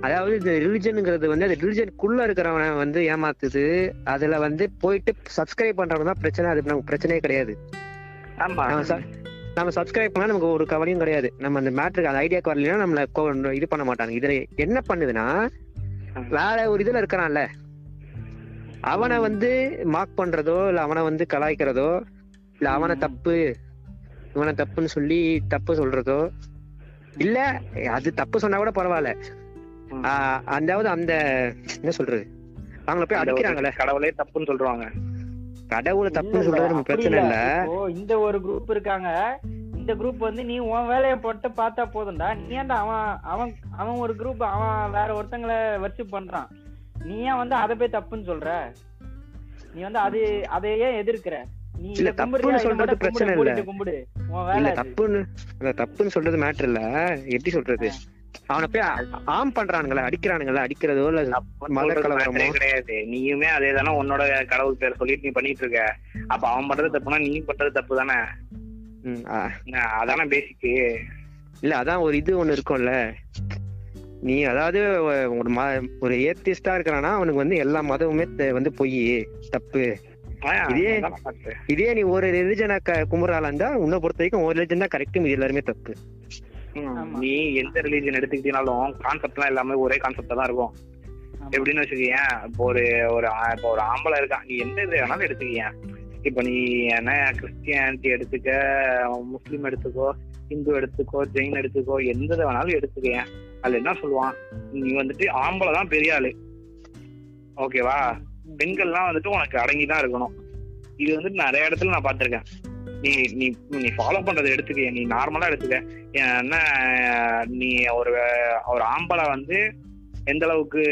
அதாவது இந்த ரிலிஜனுங்கிறது வந்து அந்த ரிலிஜனுக்குள்ள இருக்கிறவனை வந்து ஏமாத்துது. அதுல வந்து போயிட்டு சப்ஸ்கிரைப் பண்றவங்க தான் பிரச்சனை. அது நமக்கு பிரச்சனையே கிடையாது. ஆமா. நம்ம சப்ஸ்கிரைப் பண்ணா நமக்கு ஒரு கவலையும் கிடையாது. நம்ம அந்த மேட்ருக்கு அந்த ஐடியாக்கு வரலைன்னா நம்மள இது பண்ண மாட்டாங்க. இதுல என்ன பண்ணுதுன்னா வேற ஒரு இதுல இருக்கிறான்ல. அவனை வந்து மார்க் பண்றதோ இல்ல அவனை வந்து கலாய்க்கிறதோ இல்ல அவனை. தப்பு இவனை தப்புன்னு சொல்லி தப்பு சொல்றதோ இல்ல அது தப்பு சொன்னா கூட பரவாயில்ல. அதாவது அந்த என்ன சொல்றது? அவங்கள போய் அடிக்கிறாங்களே. கடவுளே தப்புன்னு சொல்றாங்க. கடவுளை தப்புன்னு சொல்றது நமக்கு பிரச்சனை இல்ல. இந்த ஒரு குரூப் இருக்காங்க. இந்த குரூப் வந்து நீ உன் வேலையை போட்டு பார்த்தா போதும்டா. நீ ஏன்டா அவன் அவன் அவன் ஒரு குரூப் அவன் வேற ஒருத்தங்களை வர்ஷிப் பண்றான். நீ ஏன் வந்து அதை போய் தப்புன்னு சொல்ற? நீ வந்து அது அதை ஏன் எதிர்க்கிற. நீ இல்ல, தப்புன்னு சொல்றது பிரச்சனை இல்ல. தப்புன்னு தப்புன்னு சொல்றது மேட்டர் இல்ல. எப்படி சொல்றது? அவனை போய் ஆம் பண்றானுங்களே அடிக்கிறானுங்களே அடிக்கிறதோ இல்ல மத கலவரமோ? கிடையாது. நீயுமே அதே தானே உன்னோட கடவுள் பேர் சொல்லிட்டு நீ பண்ணிட்டு இருக்க. அப்ப அவன் பண்றது தப்புனா நீ பண்றது தப்பு தானே. அதானே பேசிக்கு இல்ல அதான் ஒரு இது ஒண்ணு இருக்கும்ல. நீ அதாவது ஒரு ம- ஒரு ஏத்திஸ்டா இருக்கிறானா அவனுக்கு வந்து எல்லா மதமுமே வந்து பொய் தப்பு. இதே- இதே நீ ஒரு ரிலிஜனை கும்புறாளா இருந்தா உன்னை பொறுத்த வரைக்கும் ஒரு ரிலிஜன் தான் கரெக்ட் இது எல்லாருமே தப்பு. நீ எந்த ரிலீஜன் எடுத்துக்கிட்டீங்கனாலும் கான்செப்ட்லாம் எல்லாமே ஒரே கான்செப்டா தான் இருக்கும். எப்படின்னு வச்சுக்கேன் இப்போ ஒரு ஒரு இப்போ ஒரு ஆம்பளை இருக்கான் நீ எந்த இது வேணாலும் எடுத்துக்கியேன். இப்போ நீ என்ன கிறிஸ்டியானிட்டி எடுத்துக்க முஸ்லீம் எடுத்துக்கோ இந்து எடுத்துக்கோ ஜெயின் எடுத்துக்கோ எந்த இதை வேணாலும் எடுத்துக்கேன் அதுல என்ன சொல்லுவான்? நீ வந்துட்டு ஆம்பளை தான் பெரிய ஆளு. ஓகேவா பெண்கள்லாம் வந்துட்டு உனக்கு அடங்கி தான் இருக்கணும். இது வந்துட்டு நிறைய இடத்துல நான் பார்த்திருக்கேன். நீ நீ நீ ஃபாலோ பண்றதை எடுத்துக்க நீ நார்மலா எடுத்துக்க. என்ன நீ ஒரு ஒரு ஆம்பளை வந்து எந்த அளவுக்கு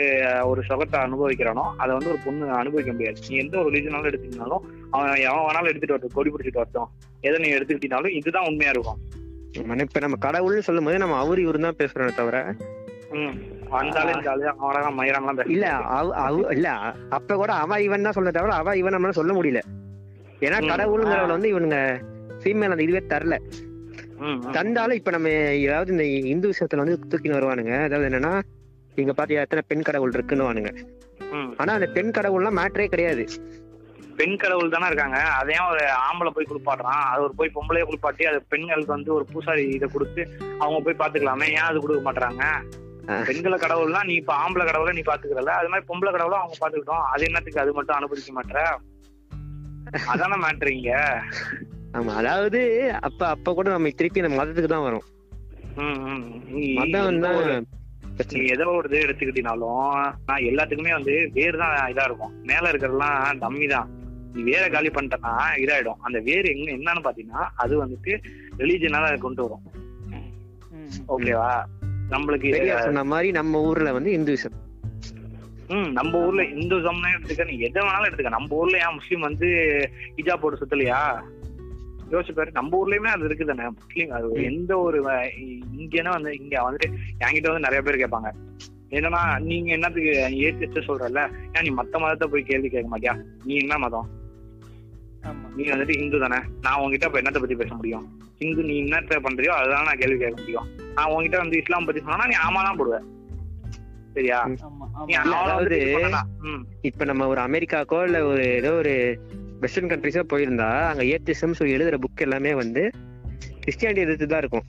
ஒரு சுகத்தை அனுபவிக்கிறானோ அதை வந்து ஒரு பொண்ணு அனுபவிக்க முடியாது. நீ எந்த ஒரு ரிலீஜனாலும் எடுத்துக்கிட்டாலும் அவன் எவன் வேணாலும் எடுத்துட்டு வரட்டும். கொடி பிடிச்சிட்டு வரட்டும். எதை நீ எடுத்துக்கிட்டாலும் இதுதான் உண்மையா இருக்கும். இப்ப நம்ம கடவுள்னு சொல்லும் போது நம்ம அவரு இவரு தான் பேசுறோம் தவிர இல்ல இல்ல அப்ப கூட அவ இவன் தான் சொல்ல தவிர அவ இவன் நம்மளால சொல்ல முடியல. ஏன்னா. கடவுளுங்கிறவள வந்து இவனுங்க ஃபீமேல் அந்த இதுவே தரல. தந்தாலும் இப்ப நம்ம ஏதாவது இந்த இந்து விஷயத்துல வந்து தூக்கின்னு வருவானுங்க. அதாவது என்னன்னா இங்க பாத்தியா எத்தனை பெண் கடவுள் இருக்குன்னு வானுங்க. ஆனா அந்த பெண் கடவுள்லாம் மேட்டரே கிடையாது. பெண் கடவுள் தானே இருக்காங்க. அதையும் ஒரு ஆம்பளை போய் குளிப்பாட்டுறான். அது ஒரு போய் பொம்பளைய குளிப்பாட்டி அது பெண்களுக்கு வந்து ஒரு பூசாரி இதை கொடுத்து அவங்க போய் பாத்துக்கலாமே ஏன் அது கொடுக்க மாட்டாங்க. பெண்களை கடவுள்னா நீ இப்ப ஆம்பளை கடவுளை நீ பாத்துக்கிறல அது மாதிரி பொம்பளை கடவுளை அவங்க பாத்துக்கிட்டோம் அது என்னத்துக்கு அது மட்டும் அனுமதிக்க மாட்டேற அதானே மாட்டுறீங்க ஆமா அதாவது அப்ப அப்ப கூட நம்ம திருப்பி அந்த மதத்துக்கு தான் வரும். மதம் தான் ஒரு- நீ எதோ ஒரு இது எடுத்துக்கிட்டீனாலும் நான் எல்லாத்துக்குமே வந்து வேர் தான் இதா இருக்கும். மேல இருக்கிறதெல்லாம் டம்மி தான். நீ வேற காலி பண்ணிட்டனா இதாயிடும். அந்த வேர் எங்க என்னன்னு பாத்தீங்கன்னா அது வந்துட்டு ரிலீஜனால கொண்டு வரும். ஓகேவா? நம்மளுக்கு சொன்ன மாதிரி நம்ம ஊர்ல வந்து இந்துவிசம். ம் நம்ம ஊர்ல இந்துசம்னு எடுத்துக்க நீ எதை வேணாலும் எடுத்துக்க. நம்ம ஊர்ல ஏன் முஸ்லீம் வந்து ஹிஜாப் போட்டு சுத்தலையா? யோசிச்சு பாரு நம்ம ஊர்லயுமே அது இருக்குதானே? முஸ்லீம் அது. எந்த ஒரு இங்கன்னா வந்து இங்க வந்துட்டு என்கிட்ட வந்து நிறைய பேர் கேட்பாங்க. என்னன்னா நீங்க என்னத்துக்கு ஏத்து சொல்றல ஏன் நீ மத்த மதத்தை போய் கேள்வி கேட்க மாட்டியா? நீ என்ன மதம்? நீ வந்துட்டு இந்து தானே? நான் உங்ககிட்ட இப்ப என்னத்தை பத்தி பேச முடியும்? இந்து நீ என்னத்த பண்றியோ அதுதான் நான் கேள்வி கேட்க முடியும். நான் உங்ககிட்ட வந்து இஸ்லாம் பத்தி சொன்னா நீ ஆமா தான் போடுவ. சரியா? அதாவது- இப்ப நம்ம ஒரு அமெரிக்காக்கோ இல்ல ஒரு ஏதோ ஒரு வெஸ்டர்ன் கண்ட்ரிஸோ போயிருந்தா அங்க ஏத்திசம் சொல்லி எழுதுற புக் எல்லாமே வந்து கிறிஸ்டியானிட்டி எதிர்த்து தான் இருக்கும்.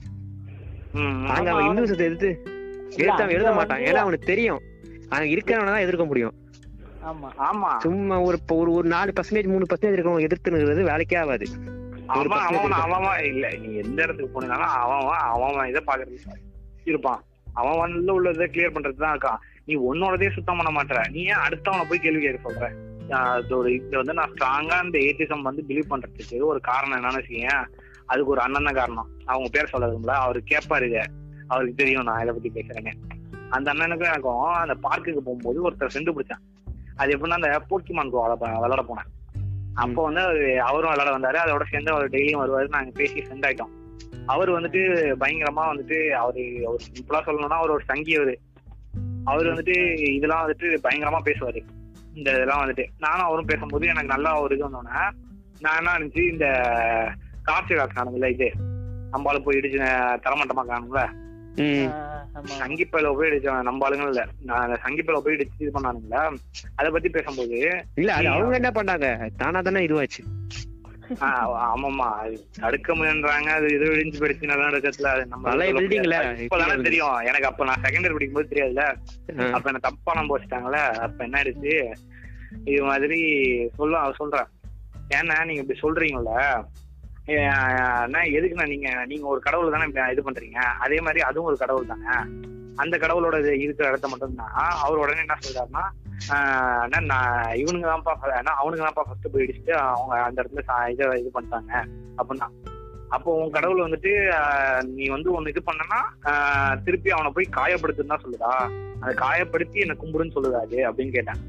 அங்க அவன் இந்துசத்தை எதிர்த்து அவன் எழுத மாட்டான். ஏன்னா அவனுக்கு தெரியும். அங்க இருக்கிறவன தான் எதிர்க்க முடியும். சும்மா ஒரு ஒரு ஒரு நாலு பர்சன்டேஜ் மூணு பர்சன்டேஜ் இருக்கவங்க எதிர்த்துனுங்கிறது வேலைக்கே ஆகாது. அவன் அவன் இல்ல நீ எந்த இடத்துக்கு போனாலும் அவன் அவன் அவன் அவன் இதை பாக்குறது இருப்பான். அவன் வந்து உள்ளதை கிளியர் பண்றது தான் இருக்கான். நீ உன்னோடதே சுத்தம் பண்ண மாட்டற. நீ ஏன் அடுத்தவனை போய் கேள்வி கேட்க சொல்ற? ஆஹ் இது ஒரு இது வந்து நான் ஸ்ட்ராங்கா இந்த ஏத்திசம் வந்து பிலீவ் பண்றதுக்கு ஒரு காரணம் என்னன்னு வச்சுக்கேன் அதுக்கு ஒரு அண்ணன் தான் காரணம். அவங்க பேர் சொல்ல விரும்பல அவரு கேட்பாரு அவருக்கு தெரியும் நான் இதை பத்தி பேசுறேன்னு. அந்த அண்ணனுக்கும் எனக்கும் அந்த பார்க்குக்கு போகும்போது ஒருத்தர் ஃப்ரெண்டு பிடிச்சான். அது எப்படின்னா அந்த போக்கிமான் கோ விளாட போனேன் அப்போ வந்து அவரு அவரும் விளையாட வந்தாரு. அதோட சேர்ந்து அவர் டெய்லியும் வருவாரு. நாங்க பேசி ஃப்ரெண்ட் ஆயிட்டோம். அவர் வந்துட்டு பயங்கரமா வந்துட்டு அவரு அவர் சிம்பிளா சொல்லணும்னா அவர் ஒரு சங்கி அவரு. அவர் வந்துட்டு இதெல்லாம் வந்துட்டு பயங்கரமா பேசுவாரு. இந்த இதெல்லாம் வந்துட்டு. நானும் அவரும் பேசும்போது எனக்கு நல்லா ஒரு இது வந்தோன்னே நான் என்ன இருந்துச்சு இந்த கார்த்தி ராக் காணுங்கள இது நம்மளால போய் இடிச்சு தரமட்டமா காணுங்கள சங்கிப்பையில போய் இடிச்ச நம்ம இல்ல. நான் சங்கிப்பையில போய் இடிச்சு இது பண்ணானுங்களா? அதை பத்தி பேசும்போது இல்ல அது அவங்க என்ன பண்ணாங்க? தானா தானே இதுவாச்சு. ஆமாமா அது தடுக்க முடியன்றாங்க அது இது இடிஞ்சு போயிடுச்சு நல்லா நடக்கத்துல அது நம்ம தெரியும். எனக்கு அப்ப நான் செகண்ட் இயர் படிக்கும்போது தெரியாதுல்ல? அப்ப என்ன தப்பா வச்சுட்டாங்கல்ல அப்ப என்ன ஆயிடுச்சு? இது மாதிரி சொல்ல சொல்றேன் ஏன்னா நீங்க இப்படி சொல்றீங்கல்ல? எதுக்குண்ணா நீங்க நீங்க ஒரு கடவுள் தானே இது பண்றீங்க? அதே மாதிரி அதுவும் ஒரு கடவுள் தானே அந்த கடவுளோட இது இருக்கிற இடத்த மட்டும்தான். அவர் உடனே என்ன சொல்றாருன்னா நான் இவனுங்க தான்ப்பா அவனுங்க தான்ப்பா ஃபர்ஸ்ட் போய் இடிச்சுட்டு அவங்க அந்த இடத்துல இதை இது பண்ணிட்டாங்க. அப்படின்னா அப்போ உன் கடவுள் வந்துட்டு நீ வந்து ஒன்னு இது பண்ணனா ஆஹ், திருப்பி அவனை போய் காயப்படுத்துன்னு தான் சொல்லுதா? அதை காயப்படுத்தி என்ன கும்பிடுன்னு சொல்லுதா அது அப்படின்னு கேட்டேன்.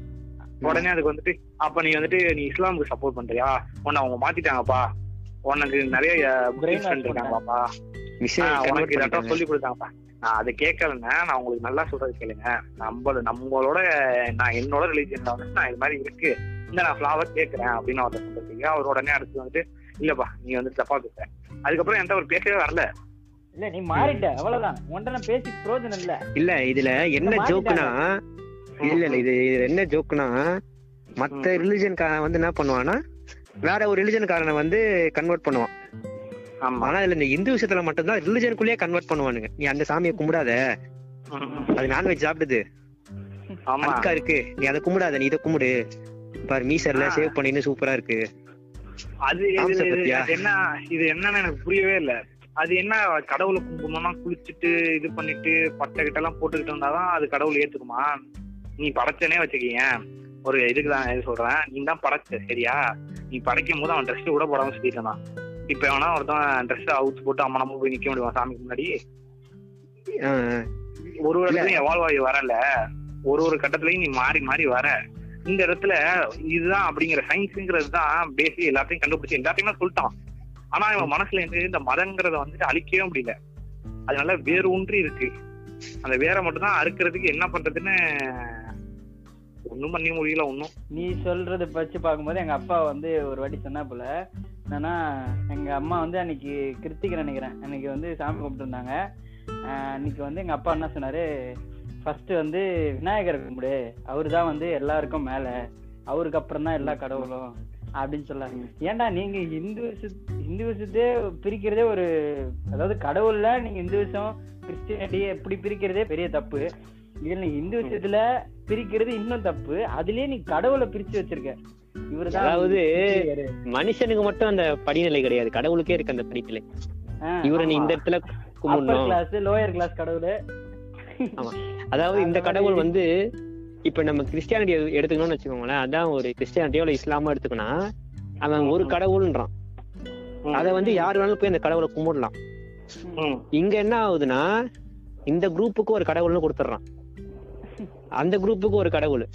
உடனே அதுக்கு வந்துட்டு அப்ப நீ வந்துட்டு நீ இஸ்லாமுக்கு சப்போர்ட் பண்றியா? உன்னை அவங்க மாத்திட்டாங்கப்பா. உனக்கு நிறைய Brain உனக்கு இதாட்டம். சொல்லி கொடுத்தாங்கப்பா. நான் அதை கேட்கலன்னு நான் உங்களுக்கு நல்லா சொல்றது கேளுங்க. நம்ம நம்மளோட நான் என்னோட ரிலீஜன்ல வந்து நான் இது மாதிரி இருக்கு. இந்த நான் ஃபிளாவர் கேட்கறேன் அப்படின்னு அவர் சொல்றதுக்கு அவர் உடனே அடுத்து வந்துட்டு இல்லப்பா நீ வந்து தப்பா பேசுற. அதுக்கப்புறம் என்கிட்ட அவர் பேசவே வரல. இல்ல நீ மாறிட்ட. அவ்வளவுதான். நான் பேசி பிரயோஜனம் இல்ல. இல்ல இதுல என்ன. ஜோக்குனா இல்ல இல்ல இது இது என்ன ஜோக்குனா மத்த. ரிலிஜன்காரன் வந்து என்ன பண்ணுவான்னா வேற ஒரு ரிலிஜன்காரனை வந்து கன்வெர்ட் பண்ணுவான். ஆனா இதுல இந்த இந்து விஷயத்துல மட்டும்தான் ரிலிஜனுக்குள்ளேயே கன்வெர்ட் பண்ணுவானுங்க. நீ அந்த சாமியை கும்பிடாத. அது நான்வெஜ் சாப்பிடுது. அழுக்கா இருக்கு. நீ அதை கும்பிடாத. நீ இதை கும்பிடு. பாரு மீசர்ல. சேவ் பண்ணின்னு சூப்பரா இருக்கு. அது என்ன இது என்னன்னு எனக்கு புரியவே இல்ல. அது என்ன கடவுளை கும்பிடணும்னா குளிச்சுட்டு இது பண்ணிட்டு பட்டை கிட்ட எல்லாம் போட்டுக்கிட்டு இருந்தாதான் அது கடவுள் ஏத்துக்குமா? நீ படைச்சனே வச்சுக்கீங்க ஒரு இதுக்கு தான் சொல்றேன். நீ தான் படைச்ச சரியா? நீ படைக்கும் போது அவன் ட்ரெஸ் கூட போடாம இருந்தான். இப்ப வேணா ஒருத்தன் ட்ரெஸ் அவுத்து போட்டு அம்மா நம்ம போய் நிக்க முடியுமா? சாமிக்கு முன்னாடி. ஒரு ஒரு இடத்துலயும் எவால்வ் ஆகி வரல. ஒரு ஒரு கட்டத்துலயும் நீ மாறி மாறி வர. இந்த இடத்துல இதுதான் அப்படிங்கிற சயின்ஸுங்கிறது தான் பேசி எல்லாத்தையும் கண்டுபிடிச்சு எல்லாத்தையுமே சொல்லிட்டான். ஆனா இவன் மனசுல இருந்து இந்த மதங்கிறத வந்துட்டு அழிக்கவே முடியல. அது நல்லா வேறு ஒன்றி இருக்கு. அந்த வேரை மட்டும் தான் அறுக்கிறதுக்கு என்ன பண்றதுன்னு ஒண்ணும் பண்ணி முடியல ஒன்னும் நீ சொல்றத வச்சு பார்க்கும்போது எங்க அப்பா வந்து ஒரு வாட்டி சொன்னா போல என்னன்னா எங்க அம்மா வந்து அன்னைக்கு கிருத்திகை நினைக்கிறேன். அன்னைக்கு வந்து சாமி கும்பிட்டுருந்தாங்க. அன்னைக்கு வந்து எங்க அப்பா என்ன சொன்னாரு? ஃபர்ஸ்ட் வந்து விநாயகரை கும்பிடு. அவரு தான் வந்து எல்லாருக்கும் மேல. அவருக்கு அப்புறம் தான் எல்லா கடவுளும் அப்படின்னு சொல்லாரு ஏன்டா நீங்க இந்து இந்துவிசத்தே பிரிக்கிறதே ஒரு அதாவது கடவுள்ல நீங்க இந்துவிசம் கிறிஸ்டியானிட்டி எப்படி பிரிக்கிறதே பெரிய தப்பு. இதுல நீ இந்து விஷயத்துல பிரிக்கிறது இன்னும் தப்பு. அதுலயே நீ கடவுளை பிரிச்சு வச்சிருக்க. அதாவது. மனுஷனுக்கு மட்டும் அந்த படிநிலை கிடையாது. கடவுளுக்கே இருக்கு அந்த படிநிலை இவரை நீ ஆமா. இந்த இடத்துல கும்பிடணும். லோயர் கிளாஸ் கடவுள். அதாவது இந்த கடவுள் வந்து இப்ப நம்ம கிறிஸ்டியானிட்டி எடுத்துக்கணும்னு வச்சுக்கோங்களேன். அதான் ஒரு கிறிஸ்டியானிட்டியோ இல்ல இஸ்லாமோ எடுத்துக்கணும் அவன் ஒரு கடவுள்ன்றான். அத வந்து யார் வேணாலும் போய் அந்த கடவுளை கும்பிடலாம். இங்க என்ன ஆகுதுன்னா இந்த குரூப்புக்கு ஒரு கடவுள்னு கொடுத்துட்றான். அந்த குரூப்புக்கு ஒரு கடவுள்.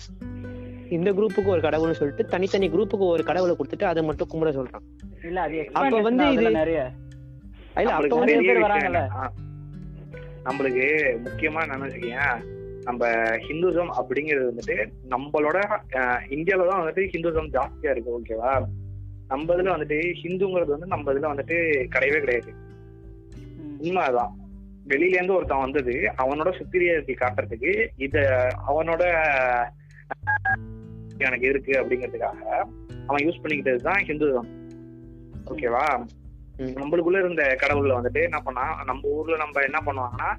இந்த குரூப்புக்கு ஒரு கடவுள்னு சொல்லிட்டு தனித்தனி குரூப்புக்கு ஒரு கடவுளை கொடுத்துட்டு அதை மட்டும் கும்பிட சொல்றான் இல்ல அது அப்ப வந்து இது- நிறைய இல்ல அப்ப வந்து பேர் வராங்கல்ல. நம்மளுக்கு முக்கியமா என்ன வச்சுக்கேன் நம்ம ஹிந்துசம் அப்படிங்கிறது வந்துட்டு நம்மளோட அஹ், இந்தியால தான் வந்துட்டு ஹிந்துசம் ஜாஸ்தியா இருக்கு ஓகேவா நம்ம இதுல வந்துட்டு ஹிந்துங்கிறது வந்து நம்ம இதுல வந்துட்டு கிடையவே கிடையாது. உண்மைதான் வெளியில இருந்து ஒருத்தன் வந்தது அவனோட சுப்பீரியாரிட்டி காட்டுறதுக்கு இத அவனோட எனக்கு இருக்கு அப்படிங்கிறதுக்காக அவன் யூஸ் பண்ணிக்கிட்டது தான் ஹிந்துசம் ஓகேவா. நம்மளுக்குள்ள இருந்த கடவுள்ல வந்துட்டு என்ன பண்ணா நம்ம ஊர்ல நம்ம என்ன பண்ணுவாங்கன்னா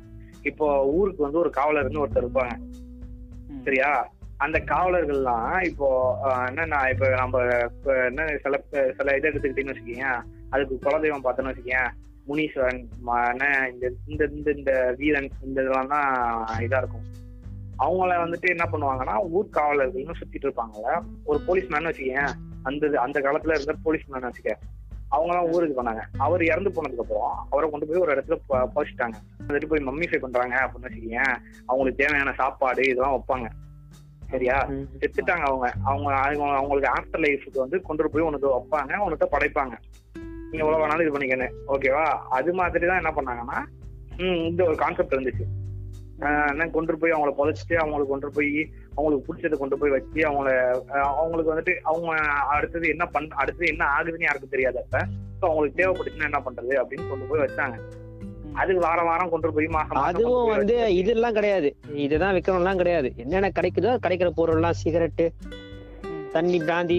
இப்போ ஊருக்கு வந்து ஒரு காவலர்னு ஒருத்தர் இருப்பாங்க. சரியா? அந்த காவலர்கள்லாம் இப்போ என்னன்னா இப்ப நம்ம என்ன சில சில இதை எடுத்துக்கிட்டீங்கன்னு வச்சுக்கீங்க அதுக்கு குலதெய்வம் பார்த்தோன்னு வச்சுக்கேன் முனீஸ்வரன் இந்த இந்த இந்த வீரன் இந்த இதெல்லாம் தான் இதா இருக்கும். அவங்கள வந்துட்டு என்ன பண்ணுவாங்கன்னா ஊர் காவலர்கள்னு சுத்திட்டு இருப்பாங்கல்ல. ஒரு போலீஸ்மேன் வச்சுக்கேன் அந்த அந்த காலத்துல இருந்த போலீஸ்மேன் வச்சுக்க அவங்கலாம் ஊருக்கு பண்ணாங்க அவர் இறந்து போனதுக்கு அப்புறம் அவரை கொண்டு போய் ஒரு இடத்துல புதைச்சிட்டாங்க வந்துட்டு போய் மம்மிஃபை பண்றாங்க அப்படின்னு வச்சுக்கீங்க அவங்களுக்கு தேவையான சாப்பாடு இதெல்லாம் வைப்பாங்க. சரியா. செத்துட்டாங்க அவங்க. அவங்க அவங்க- அவங்களுக்கு ஆஃப்டர் லைஃபுக்கு வந்து கொண்டு போய் உனக்கு வைப்பாங்க. உனக்கு படைப்பாங்க. நீங்க எவ்வளவு வேணாலும் இது பண்ணிக்கணும் ஓகேவா அது மாதிரி தான் என்ன பண்ணாங்கன்னா ம், இந்த ஒரு கான்செப்ட் இருந்துச்சு. என்ன கொண்டு போய் அவங்கள புதைச்சிட்டு அவங்களுக்கு கொண்டு போய் அவங்களுக்கு பிடிச்சதை கொண்டு போய் வச்சு அவங்கள அவங்களுக்கு வந்துட்டு அவங்க அடுத்தது என்ன பண் அடுத்தது என்ன ஆகுதுன்னு யாருக்கும் தெரியாது அப்ப ஸோ அவங்களுக்கு தேவைப்பட்டுச்சுன்னா என்ன பண்றது அப்படின்னு கொண்டு போய் வச்சாங்க ம். அது வாரம் வாரம் கொண்டு போய் மாசம் அதுவும் வந்து இதெல்லாம் கிடையாது இதுதான் வைக்கணும்லாம் கிடையாது என்னென்ன கிடைக்குதோ கிடைக்கிற பொருள்லாம் சிகரெட்டு. தண்ணி பிராந்தி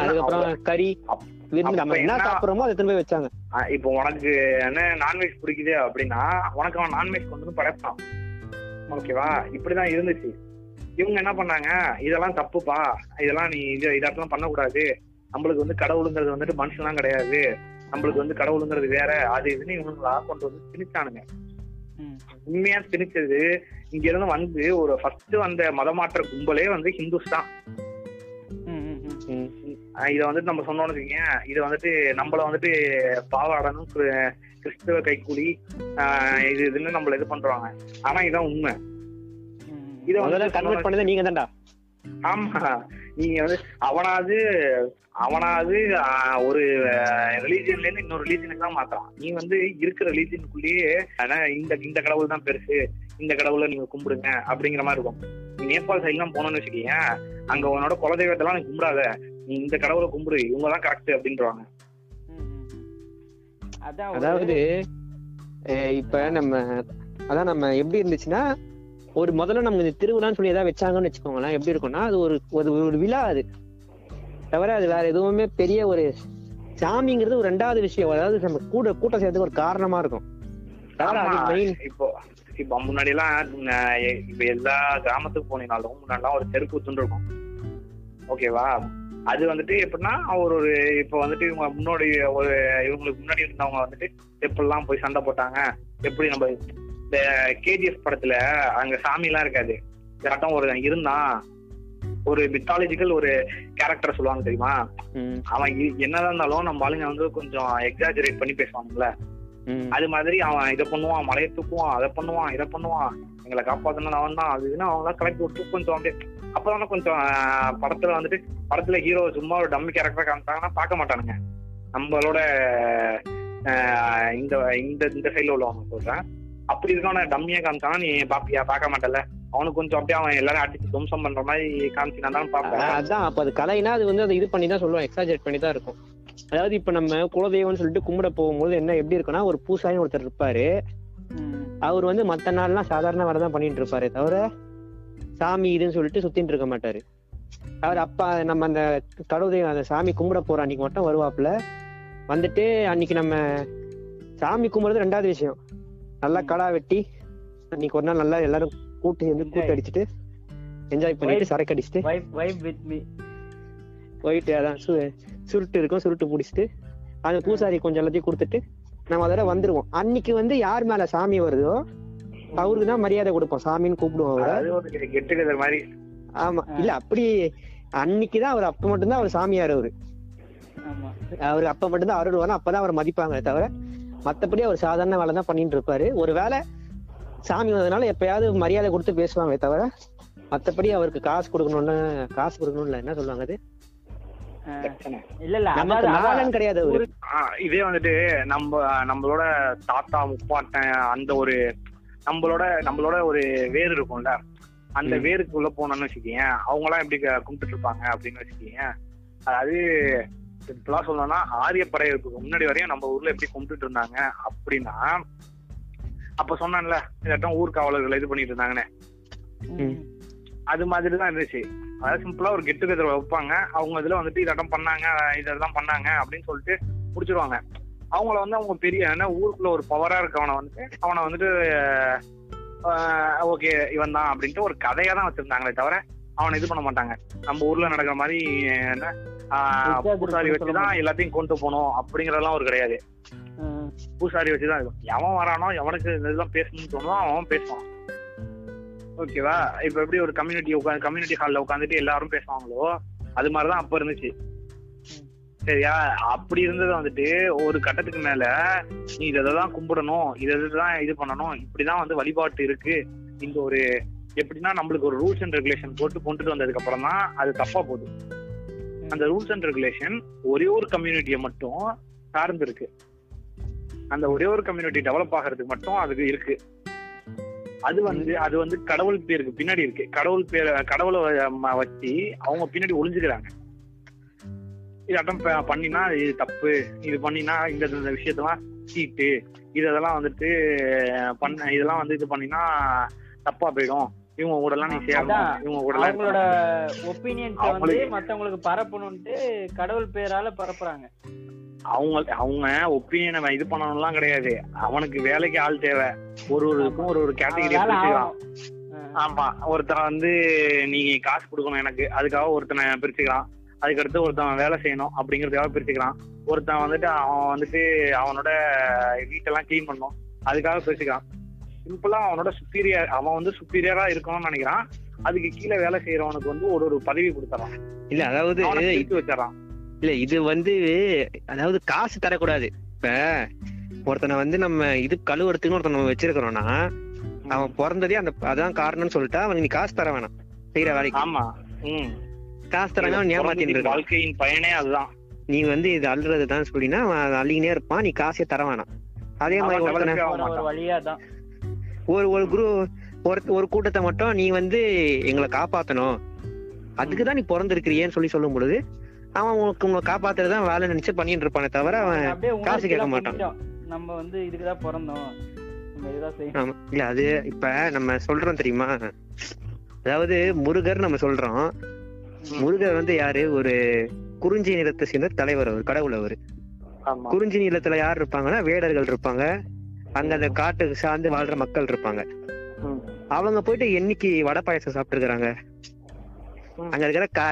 அதுக்கப்புறம் கறி நம்ம என்ன சாப்பிடுறோமோ அதை திரும்ப வச்சாங்க. இப்போ உனக்கு என்ன நான்வெஜ் பிடிக்குது அப்படின்னா உனக்கு அவன் நான்வெஜ் கொண்டு வந்து படைப்பான். ஓகேவா இப்படிதான் இருந்துச்சு. இவங்க என்ன பண்ணாங்க? இதெல்லாம் தப்புப்பா. இதெல்லாம் நீ இது இதெல்லாம் பண்ணக்கூடாது. நம்மளுக்கு வந்து கடவுளுங்கிறது வந்துட்டு மனுஷன்லாம் கிடையாது. நம்மளுக்கு வந்து கடவுளுங்கிறது வேற. அது இதுன்னு இவங்களா கொண்டு வந்து திணிச்சானுங்க. உண்மையா திணிச்சது இங்க இருந்து வந்து ஒரு ஃபர்ஸ்ட் வந்த மதமாற்ற கும்பலே வந்து ஹிந்துஸ் தான் இதை வந்துட்டு நம்ம சொன்னோம்னு வச்சுக்கோங்க. இது வந்துட்டு நம்மள வந்துட்டு பாவாடனும் கிறிஸ்துவ கைக்கூலி ஆஹ் இது இதுன்னு நம்மள இது பண்றாங்க. ஆனா இதான் உண்மை. இதை முதல்ல வந்து கன்வெர்ட் பண்ணதே நீங்க தான்டா. ஆமா. நீங்க வந்து அவனாவது அவனாவது ஆஹ், ஒரு ரிலீஜியன்ல இருந்து இன்னொரு ரிலீஜனுக்கு தான் மாத்துறான். நீ வந்து இருக்கிற ரிலீஜனுக்குள்ளேயே ஆனா, இந்த இந்த கடவுள் தான் பெருசு. இந்த கடவுளை நீங்க கும்பிடுங்க அப்படிங்கிற மாதிரி இருக்கும். நீ நேபாள் சைடு எல்லாம் போனோம்னு வச்சுக்கீங்க. அங்க உன்னோட குலதெய்வத்தெல்லாம் நீ கும்பிடாத. நீ இந்த கடவுளை கும்பிடு இவங்க தான் கரெக்ட் அப்படின்றாங்க அதாவது அஹ் இப்ப நம்ம அதான் நம்ம எப்படி இருந்துச்சுன்னா ஒரு முதல்ல நம்ம இந்த திருவிழான்னு சொல்லி ஏதாவது வச்சாங்கன்னு வச்சுக்கோங்களேன் எப்படி இருக்கும்னா அது ஒரு ஒரு ஒரு விழா அது. தவிர அது வேற எதுவுமே பெரிய ஒரு சாமிங்கிறது ஒரு ரெண்டாவது விஷயம். அதாவது நம்ம கூட கூட்டம் சேர்த்துக்கு ஒரு காரணமா இருக்கும். இப்போ இப்போ முன்னாடி எல்லாம் இப்ப எல்லா கிராமத்துக்கு போனீங்கனாலும் முன்னாடிலாம் ஒரு தெருக்கு குத்துன்னு இருக்கும். ஓகேவா? அது வந்துட்டு எப்படின்னா ஒரு ஒரு இப்போ வந்துட்டு இவங்க முன்னாடி ஒரு இவங்களுக்கு முன்னாடி இருந்தவங்க வந்துட்டு எப்படிலாம் போய் சண்டை போட்டாங்க எப்படி நம்ம இந்த கேஜிஎஃப் படத்துல அங்க சாமி எல்லாம் இருக்காது. யார்ட்டும் ஒரு இருந்தான். ஒரு மித்தாலஜிக்கல் ஒரு கேரக்டர் சொல்லுவாங்க தெரியுமா? அவன் என்னதான் இருந்தாலும் நம்ம ஆளுங்க வந்து கொஞ்சம் எக்ஸாஜரேட் பண்ணி பேசுவாங்கல்ல. அது மாதிரி அவன் இதை பண்ணுவான் மலையை தூக்குவான் அதை பண்ணுவான் இதை பண்ணுவான் எங்களை காப்பாத்தணும் அவன் தான் அது இதுன்னு அவங்க கலெக்ட் விட்டு கொஞ்சம் அப்படியே அப்பதானே கொஞ்சம் படத்துல வந்துட்டு படத்துல ஹீரோ சும்மா ஒரு டம்மி கேரக்டர் காமிச்சாங்கன்னா பார்க்க மாட்டானுங்க. நம்மளோட ஆஹ், இந்த இந்த இந்த சைட்ல உள்ளவங்க சொல்றேன். அப்படி இருக்கவன டம்மியா காமிச்சானா நீ பாப்பியா பார்க்க மாட்டல அவனுக்கு கொஞ்சம் அப்படியே அவன் எல்லாரும் அடிச்சு துவம்சம் பண்ற மாதிரி காமிச்சினா தான் பாப்பேன் அஹ் அதான். அப்ப அது கலைனா அது வந்து அதை இது பண்ணி தான் சொல்லுவோம் எக்ஸாஜரேட் பண்ணி தான் இருக்கும். அதாவது இப்ப நம்ம குலதெய்வம்னு சொல்லிட்டு கும்பிட போகும்போது என்ன எப்படி இருக்குன்னா ஒரு பூசாரின்னு ஒருத்தர் இருப்பாரு. அவர் வந்து மத்த நாள்லாம் சாதாரண வேலை தான் பண்ணிட்டு இருப்பாரு தவிர சாமி இதுன்னு சொல்லிட்டு சுத்திட்டு இருக்க மாட்டாரு. அவர் அப்பா நம்ம அந்த கடவுள் அந்த சாமி கும்பிட போற அன்னைக்கு மட்டும் வருவாப்புல. வந்துட்டு அன்னைக்கு நம்ம சாமி கும்பிடுறது ரெண்டாவது விஷயம். நல்லா கடா வெட்டி அன்னைக்கு ஒரு நாள் நல்லா எல்லாரும் கூட்டு சேர்ந்து கூட்டு அடிச்சுட்டு என்ஜாய் பண்ணிட்டு சரக்கு அடிச்சுட்டு போயிட்டு அதான் சு சுருட்டு இருக்கும் சுருட்டு பிடிச்சிட்டு அந்த பூசாரி கொஞ்சம் எல்லாத்தையும் கொடுத்துட்டு நம்ம அதோட வந்துருவோம். அன்னைக்கு வந்து யார் மேல சாமி வருதோ அவருக்கு தான் மரியாதை கொடுப்போம். சாமின்னு கூப்பிடுவோம் அவரை. அது ஒரு கெட் டுகெதர் மாதிரி. ஆமா. இல்ல அப்படி அன்னைக்குதான் அவர் அப்ப மட்டும்தான் அவர் சாமியார் அவரு. ஆமா. அவர் அப்ப மட்டும்தான் அருள்வாரு அப்பதான் அவர் மதிப்பாங்க தவிர மத்தபடி அவர் சாதாரண வேலை தான் பண்ணிட்டு இருப்பாரு. ஒரு வேளை சாமி வந்ததுனால எப்பயாவது மரியாதை கொடுத்து பேசுவாங்க தவிர மத்தபடி அவருக்கு காசு கொடுக்கணும்னு காசு கொடுக்கணும்ல என்ன சொல்லுவாங்க அது? இல்ல இல்ல கிடையாது அவரு. ஆஹ் இதே வந்துட்டு நம்ம நம்மளோட தாத்தா முப்பாட்டன் அந்த ஒரு நம்மளோட நம்மளோட ஒரு வேர் இருக்கும்ல. அந்த. வேருக்குள்ள போனோம்னு வச்சுக்கீங்க அவங்க எல்லாம் எப்படி க- கும்பிட்டுட்டு இருப்பாங்க அப்படின்னு வச்சுக்கீங்க அதாவது இப்பெல்லாம் சொல்லணும்னா ஆரிய படையெடுப்புக்கு முன்னாடி வரையும் நம்ம ஊர்ல எப்படி கும்பிட்டுட்டு இருந்தாங்க அப்படின்னா அப்ப சொன்னேன்ல இதாட்டம் ஊர்காவலர்கள் இது பண்ணிட்டு இருந்தாங்கன்னு. அது மாதிரி தான் இருந்துச்சு. அதாவது சிம்பிளா ஒரு கெட் டுகெதர் வைப்பாங்க. அவங்க இதுல வந்துட்டு இதெல்லாம் பண்ணாங்க இதெல்லாம் பண்ணாங்க அப்படின்னு சொல்லிட்டு முடிச்சிருவாங்க. அவங்கள வந்து அவங்க பெரிய ஏன்னா ஊருக்குள்ள ஒரு பவரா இருக்கவனை வந்துட்டு அவனை வந்துட்டு ஓகே இவன் தான் அப்படின்ட்டு ஒரு கதையா தான் வச்சிருந்தாங்களே தவிர அவனை இது பண்ண மாட்டாங்க. நம்ம ஊர்ல நடக்கிற மாதிரி பூசாரி வச்சுதான் எல்லாத்தையும் கொண்டு போகணும் அப்படிங்கறதெல்லாம் ஒரு கிடையாது. பூசாரி வச்சுதான் இருக்கும். எவன் வரானோ எவனுக்கு இந்த இதெல்லாம் பேசணும்னு தோணுதோ அவன் பேசுவான். ஓகேவா இப்ப எப்படி ஒரு கம்யூனிட்டி உட்காந்து கம்யூனிட்டி ஹால்ல உட்காந்துட்டு எல்லாரும் பேசுவாங்களோ அது மாதிரிதான் அப்ப இருந்துச்சு. சரியா? அப்படி இருந்தது வந்துட்டு ஒரு கட்டத்துக்கு மேல நீ இததான் கும்பிடணும் இதை தான் இது பண்ணணும் இப்படிதான் வந்து வழிபாட்டு இருக்கு. இந்த ஒரு எப்படின்னா நம்மளுக்கு ஒரு ரூல்ஸ் அண்ட் ரெகுலேஷன் போட்டு கொண்டுட்டு வந்ததுக்கு அப்புறம் தான் அது தப்பா போகுது. அந்த ரூல்ஸ் அண்ட் ரெகுலேஷன் ஒரே ஒரு கம்யூனிட்டியை மட்டும் சார்ந்து இருக்கு அந்த ஒரே ஒரு கம்யூனிட்டி டெவலப் ஆகிறதுக்கு மட்டும் அதுக்கு இருக்கு. அது வந்து அது வந்து கடவுள் பேருக்கு பின்னாடி இருக்கு. கடவுள் பேர் கடவுளை வ- வச்சு அவங்க பின்னாடி ஒளிஞ்சுக்கிறாங்க. இதாட்டம் ப- பண்ணினா இது தப்பு. இது பண்ணினா இந்த இந்த விஷயத்தெல்லாம் சீட்டு. இதெல்லாம் வந்துட்டு பண்ண இதெல்லாம் வந்து இது பண்ணினா தப்பா போயிடும். இவங்க கூட எல்லாம் நீ சேரணும். இவங்க கூட அவங்களோட ஒப்பீனியன்ஸ் வந்து மத்தவங்களுக்கு பரப்பணும்ட்டு கடவுள் பேரால பரப்புறாங்க. அவங்க அவங்க ஒப்பீனியனை இது பண்ணணும்லாம் கிடையாது. அவனுக்கு வேலைக்கு ஆள் தேவை. ஒரு ஒரு ஒரு ஒரு கேட்டகரி பிரிச்சுக்கலாம் ஆமா. ஒருத்தனை வந்து நீ காசு கொடுக்கணும் எனக்கு. அதுக்காக ஒருத்தனை பிரிச்சுக்கிறான். அதுக்கடுத்து ஒருத்தன் வேலை செய்யணும் அப்படிங்கறதுக்காக பிரிச்சுக்கிறான் ஒருத்தன் வந்துட்டு அவன் வந்துட்டு அவனோட வீட்டெல்லாம் க்ளீன் பண்ணணும் அதுக்காக பிரிச்சுக்கிறான் சிம்பிளா அவனோட சுப்பீரியர் அவன் வந்து சுப்பீரியரா இருக்கணும்னு நினைக்கிறான். அதுக்கு கீழே வேலை செய்யறவனுக்கு வந்து ஒரு ஒரு பதவி கொடுத்துறான். இல்ல அதாவது பிரிச்சு வச்சிடறான். இல்ல இது வந்து அதாவது காசு தரக்கூடாது. இப்ப ஒருத்தனை வந்து நம்ம இது கழுவுறதுக்குன்னு ஒருத்தன் நம்ம வச்சிருக்கிறோம்னா அவன் பிறந்ததே அந்த அதான் காரணம்னு சொல்லிட்டா அவன் நீ காசு தர வேணாம். செய்யற வேலைக்கு. ஆமா. காசு தராங்க அவன் ஏமாத்திட்டு வாழ்க்கையின் பயனே அதுதான். நீ வந்து இது அல்றதுதான் சொல்லினா அவன் அதை அள்ளிக்கினே இருப்பான் நீ காசே தர வேணாம். அதே மாதிரி ஒரு-. வழியா தான் ஒரு ஒரு குரு ஒரு ஒரு கூட்டத்தை மட்டும் நீ வந்து எங்களை காப்பாத்தணும். அதுக்கு தான் நீ பிறந்திருக்கிறியேன்னு சொல்லி சொல்லும் பொழுது அவன் உனக்கு உங்களை காப்பாத்துறதுதான் வேலை நினைச்சு பண்ணிட்டு இருப்பானே தவிர அவன் காசு கேட்க மாட்டான். நம்ம வந்து இதுக்குதான் பிறந்தோம். நம்ம இதுதான் செய்யணும். ஆமா. இல்ல அது இப்ப நம்ம சொல்றோம் தெரியுமா? அதாவது முருகர் நம்ம சொல்றோம். முருகர் வந்து யாரு? ஒரு குறிஞ்சி நிலத்தை சேர்ந்த தலைவர் அவர் கடவுள் அவரு. ஆமா. குறிஞ்சி நிலத்துல யார் இருப்பாங்கன்னா வேடர்கள் இருப்பாங்க. அங்க அந்த காட்டுக்கு சார்ந்து வாழ்ற மக்கள் இருப்பாங்க. அவங்க போயிட்டு என்னைக்கு வடை பாயசம் சாப்பிட்டுருக்காங்க ம். அங்க இருக்கிற கா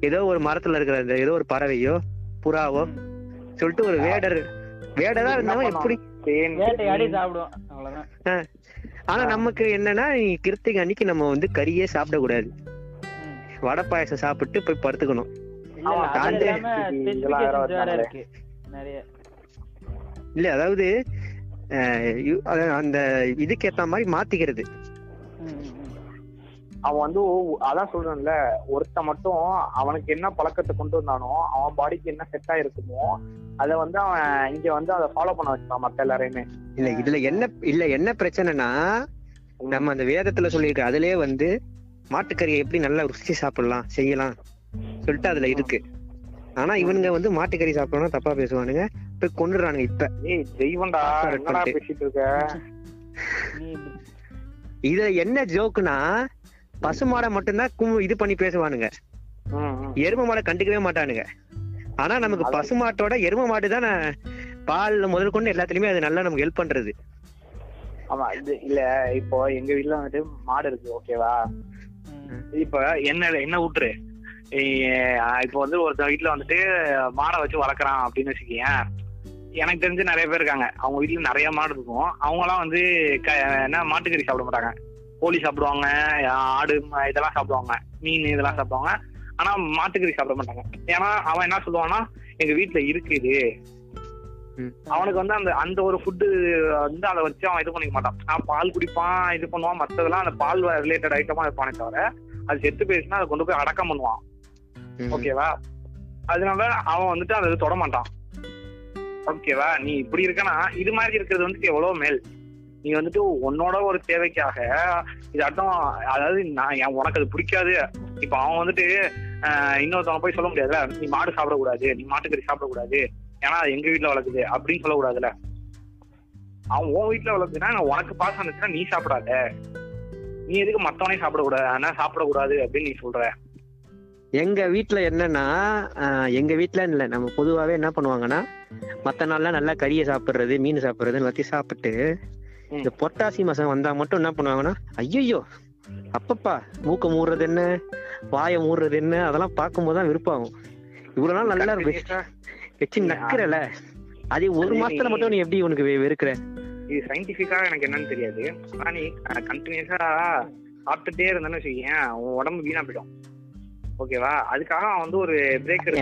ஏதோ ஒரு மரத்துல இருக்கிற அந்த ஏதோ ஒரு பறவையோ புறாவோ சொல்லிட்டு ஒரு வேடர் வேடரா இருந்தவன் எப்படி? ஆனா நமக்கு என்னன்னா நீ கிருத்திகை அன்னைக்கு நம்ம வந்து கறியே சாப்பிடக்கூடாது. வடை பாயசம் சாப்பிட்டு போய் படுத்துக்கணும். இல்ல, அதாவது அந்த இதுக்கு ஏத்த மாதிரி மாத்திக்கிறது. அவன் வந்து அதான் சொல்றேன்ல ஒருத்தன் மட்டும் அவனுக்கு என்ன பழக்கத்தை கொண்டு வந்தானோ அவன் பாடிக்கு என்ன செட் ஆயிருக்குமோ அத வந்து அவன் இங்க வந்து அதை ஃபாலோ பண்ண வச்சுட்டான் மத்த எல்லாரையுமே. இல்ல இதுல என்ன இல்ல என்ன பிரச்சனைனா நம்ம அந்த வேதத்துல சொல்லியிருக்க அதுலயே வந்து மாட்டுக்கறியை எப்படி நல்லா ருசி சாப்பிடலாம் செய்யலாம் சொல்லிட்டு அதுல இருக்கு ஆனா இவனுங்க வந்து மாட்டுக்கறி சாப்பிடணும் தப்பா பேசுவானுங்க போய் கொண்டுறானுங்க இப்ப ஏய் தெய்வம்டா என்னடா. பேசிட்டு இருக்க இதுல என்ன ஜோக்குனா பசுமாடை மட்டும்தான் இது பண்ணி பேசுவானுங்க. எரும மாடை கண்டுக்கவே மாட்டானுங்க ஆனா நமக்கு. பசுமாட்டோட எரும மாடு தான் பால் முதல் கொண்டு எல்லாத்துலயுமே அது நல்லா நமக்கு ஹெல்ப் பண்றது ஆமா இது இல்ல இப்போ எங்க வீட்ல வந்துட்டு மாடு இருக்கு ஓகேவா. இப்ப என்ன என்ன விட்டுரு இப்ப இப்போ வந்து ஒரு வீட்டுல வந்துட்டு மாடை வச்சு வளர்க்குறான் அப்படின்னு வச்சுக்கேன் எனக்கு தெரிஞ்சு நிறைய பேர் இருக்காங்க. அவங்க வீட்டுல நிறைய மாடு இருக்கும். அவங்க எல்லாம் வந்து க- என்ன மாட்டுக்கறி சாப்பிட மாட்டாங்க. கோழி சாப்பிடுவாங்க ஆடு இதெல்லாம் சாப்பிடுவாங்க. மீன் இதெல்லாம் சாப்பிடுவாங்க. ஆனா மாட்டுக்கறி சாப்பிட மாட்டாங்க. ஏன்னா அவன் என்ன சொல்லுவான்னா எங்க வீட்டுல இருக்குது அவனுக்கு வந்து அந்த அந்த ஒரு ஃபுட்டு வந்து அதை வச்சு அவன் இது பண்ணிக்க மாட்டான். அவன் பால் குடிப்பான் இது பண்ணுவான் மத்ததெல்லாம் அந்த பால் ரிலேட்டட் ஐட்டமா இருப்பானே தவிர அது செத்து போயிடுச்சுன்னா அதை கொண்டு போய் அடக்கம் பண்ணுவான். ஓகேவா? அதனால அவன் வந்துட்டு அதை தொட மாட்டான். ஓகேவா? நீ இப்படி இருக்கனா இது மாதிரி இருக்கிறது வந்துட்டு எவ்வளவு மேல்? நீ வந்துட்டு உன்னோட ஒரு தேவைக்காக இது அர்த்தம் அதாவது நான் என் உனக்கு அது பிடிக்காது. இப்ப அவன் வந்துட்டு இன்னொருத்தவங்க போய் சொல்ல முடியாதுல நீ மாடு சாப்பிடக்கூடாது நீ மாட்டுக்கறி சாப்பிடக்கூடாது. ஏன்னா எங்க வீட்டுல வளர்க்குது அப்படின்னு சொல்லக்கூடாதுல அவன் உன் வீட்டுல வளர்க்குதுன்னா உனக்கு பாசம் இருந்துச்சுன்னா நீ சாப்பிடாத. நீ எதுக்கு மத்தவனையும் சாப்பிடக்கூடாது? ஆனா சாப்பிடக்கூடாது அப்படின்னு நீ சொல்ற. எங்க வீட்ல என்னன்னா எங்க வீட்ல இல்ல. நம்ம பொதுவாவே என்ன பண்ணுவாங்கன்னா மத்த நாள்லாம் நல்லா கறியை சாப்பிடுறது மீன் சாப்பிடுறது எல்லாத்தையும் சாப்பிட்டு. இந்த பொட்டாசி மாசம் வந்தா மட்டும் என்ன பண்ணுவாங்கன்னா ஐயோ அப்பப்பா மூக்க மூடுறது என்ன? வாயை மூடுறது என்ன? அதெல்லாம் பார்க்கும்போது தான் விருப்பாகும் இவ்வளவு நாள் நல்லா வெச்சு வச்சு நக்குறல. அதே ஒரு மாசத்துல மட்டும் நீ எப்படி உனக்கு வெ- வெறுக்கிற? இது சயின்டிபிக்கா எனக்கு என்னன்னு தெரியாது. ஆனா நீ கண்டினியூஸா சாப்பிட்டுட்டே இருந்தேன்னு வச்சுக்கேன் உன் உடம்பு வீணா போயிடும். ஓகேவா அதுக்காக அவன் வந்து ஒரு பிரேக்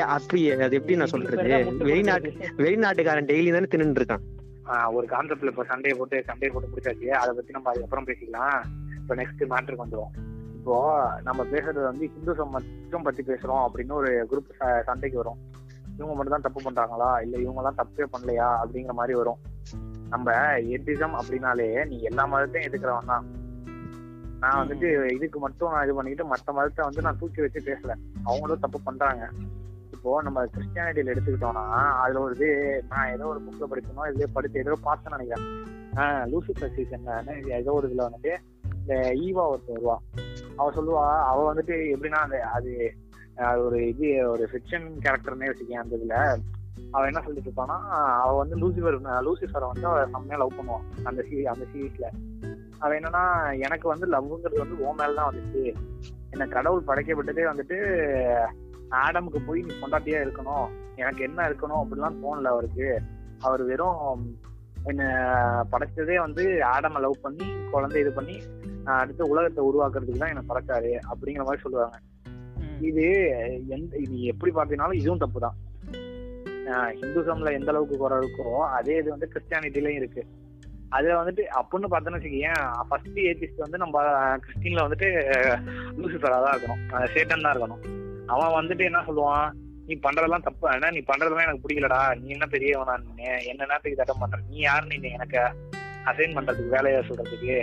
அப்படி அது எப்படி நான் சொல்றது? வெளிநாட்டு. வெளிநாட்டுக்காரன் டெய்லி தானே தின்னுட்டு இருக்கான். ஒரு கான்செப்ட்ல இப்ப சண்டையை போட்டு சண்டையை போட்டு பிடிச்சாச்சு அதை பத்தி நம்ம அதுக்கப்புறம் பேசிக்கலாம். இப்ப நெக்ஸ்ட் மேட்ருக்கு வந்துடும் இப்போ நம்ம பேசுறது வந்து ஹிந்துசம் மட்டும் பத்தி பேசுறோம் அப்படின்னு ஒரு குரூப் சண்டைக்கு வரும். இவங்க மட்டும் தான் தப்பு பண்றாங்களா? இல்ல இவங்க எல்லாம் தப்பே பண்ணலையா? அப்படிங்கிற மாதிரி வரும். நம்ம எத்திசம் அப்படின்னாலே நீ எல்லா மதத்தையும் எதுக்குறவன் தான். நான் வந்துட்டு இதுக்கு மட்டும் நான் இது பண்ணிக்கிட்டு மத்த மதத்தை வந்து நான் தூக்கி வச்சு பேசல. அவங்களும் தப்பு பண்றாங்க. இப்போ நம்ம கிறிஸ்டியானிட்டியில எடுத்துக்கிட்டோம்னா அதுல ஒரு இது நான் ஏதோ ஒரு புக்ல படிக்கணும் இதுலயே படிச்சு ஏதோ பார்த்தேன்னு நினைக்கிறேன். ஆஹ் லூசிஃபர் சீசன் ஏதோ ஒரு இதுல வந்துட்டு இந்த ஈவா ஒருத்தர் வருவா அவ சொல்லுவா அவ வந்துட்டு எப்படின்னா அந்த அது அது ஒரு இது ஒரு ஃபிக்ஷன் கேரக்டர்னே வச்சுக்கேன் அந்த இதுல. அவன் என்ன சொல்லிட்டு இருப்பான்னா அவள் வந்து லூசிஃபர் லூசிஃபரை வந்து அவ செம்மையா லவ் பண்ணுவான் அந்த சீ அந்த சீரீஸ்ல அவன் என்னன்னா எனக்கு வந்து லவ்ங்கிறது வந்து ஓ மேலதான் வந்துச்சு. என்ன கடவுள் படைக்கப்பட்டதே வந்துட்டு ஆடமுக்கு போய் நீ கொண்டாட்டியா இருக்கணும். எனக்கு என்ன இருக்கணும் அப்படிலாம் தோணல அவருக்கு. அவர் வெறும் என்ன படைச்சதே வந்து ஆடமை லவ் பண்ணி குழந்தை இது பண்ணி அடுத்து அடுத்த உலகத்தை உருவாக்குறதுக்கு தான் என்ன படைச்சாரு அப்படிங்கிற மாதிரி சொல்லுவாங்க. இது எந்த இது எப்படி பார்த்தீங்கன்னாலும் இதுவும் தப்பு தான் ஹிந்துசம்ல எந்த அளவுக்கு குறை இருக்கோ அதே இது வந்து கிறிஸ்டியானிட்டிலயும் இருக்கு. அதுல வந்துட்டு அப்படின்னு பார்த்தோன்னு வச்சுக்கேன் ஃபர்ஸ்ட் ஏத்திஸ்ட் வந்து நம்ம கிறிஸ்டின்ல வந்துட்டு லூசிஃபரா தான் இருக்கணும். சேட்டன் தான் இருக்கணும். அவன் வந்துட்டு என்ன சொல்லுவான்? நீ பண்றதெல்லாம் தப்பு. ஆனா நீ பண்றதெல்லாம் எனக்கு பிடிக்கலடா. நீ என்ன பெரியவனா நீ என்ன நேரத்துக்கு தட்டம் பண்ற? நீ யாருன்னு நீ எனக்கு? அசைன் பண்றதுக்கு வேலையை சொல்றதுக்கு.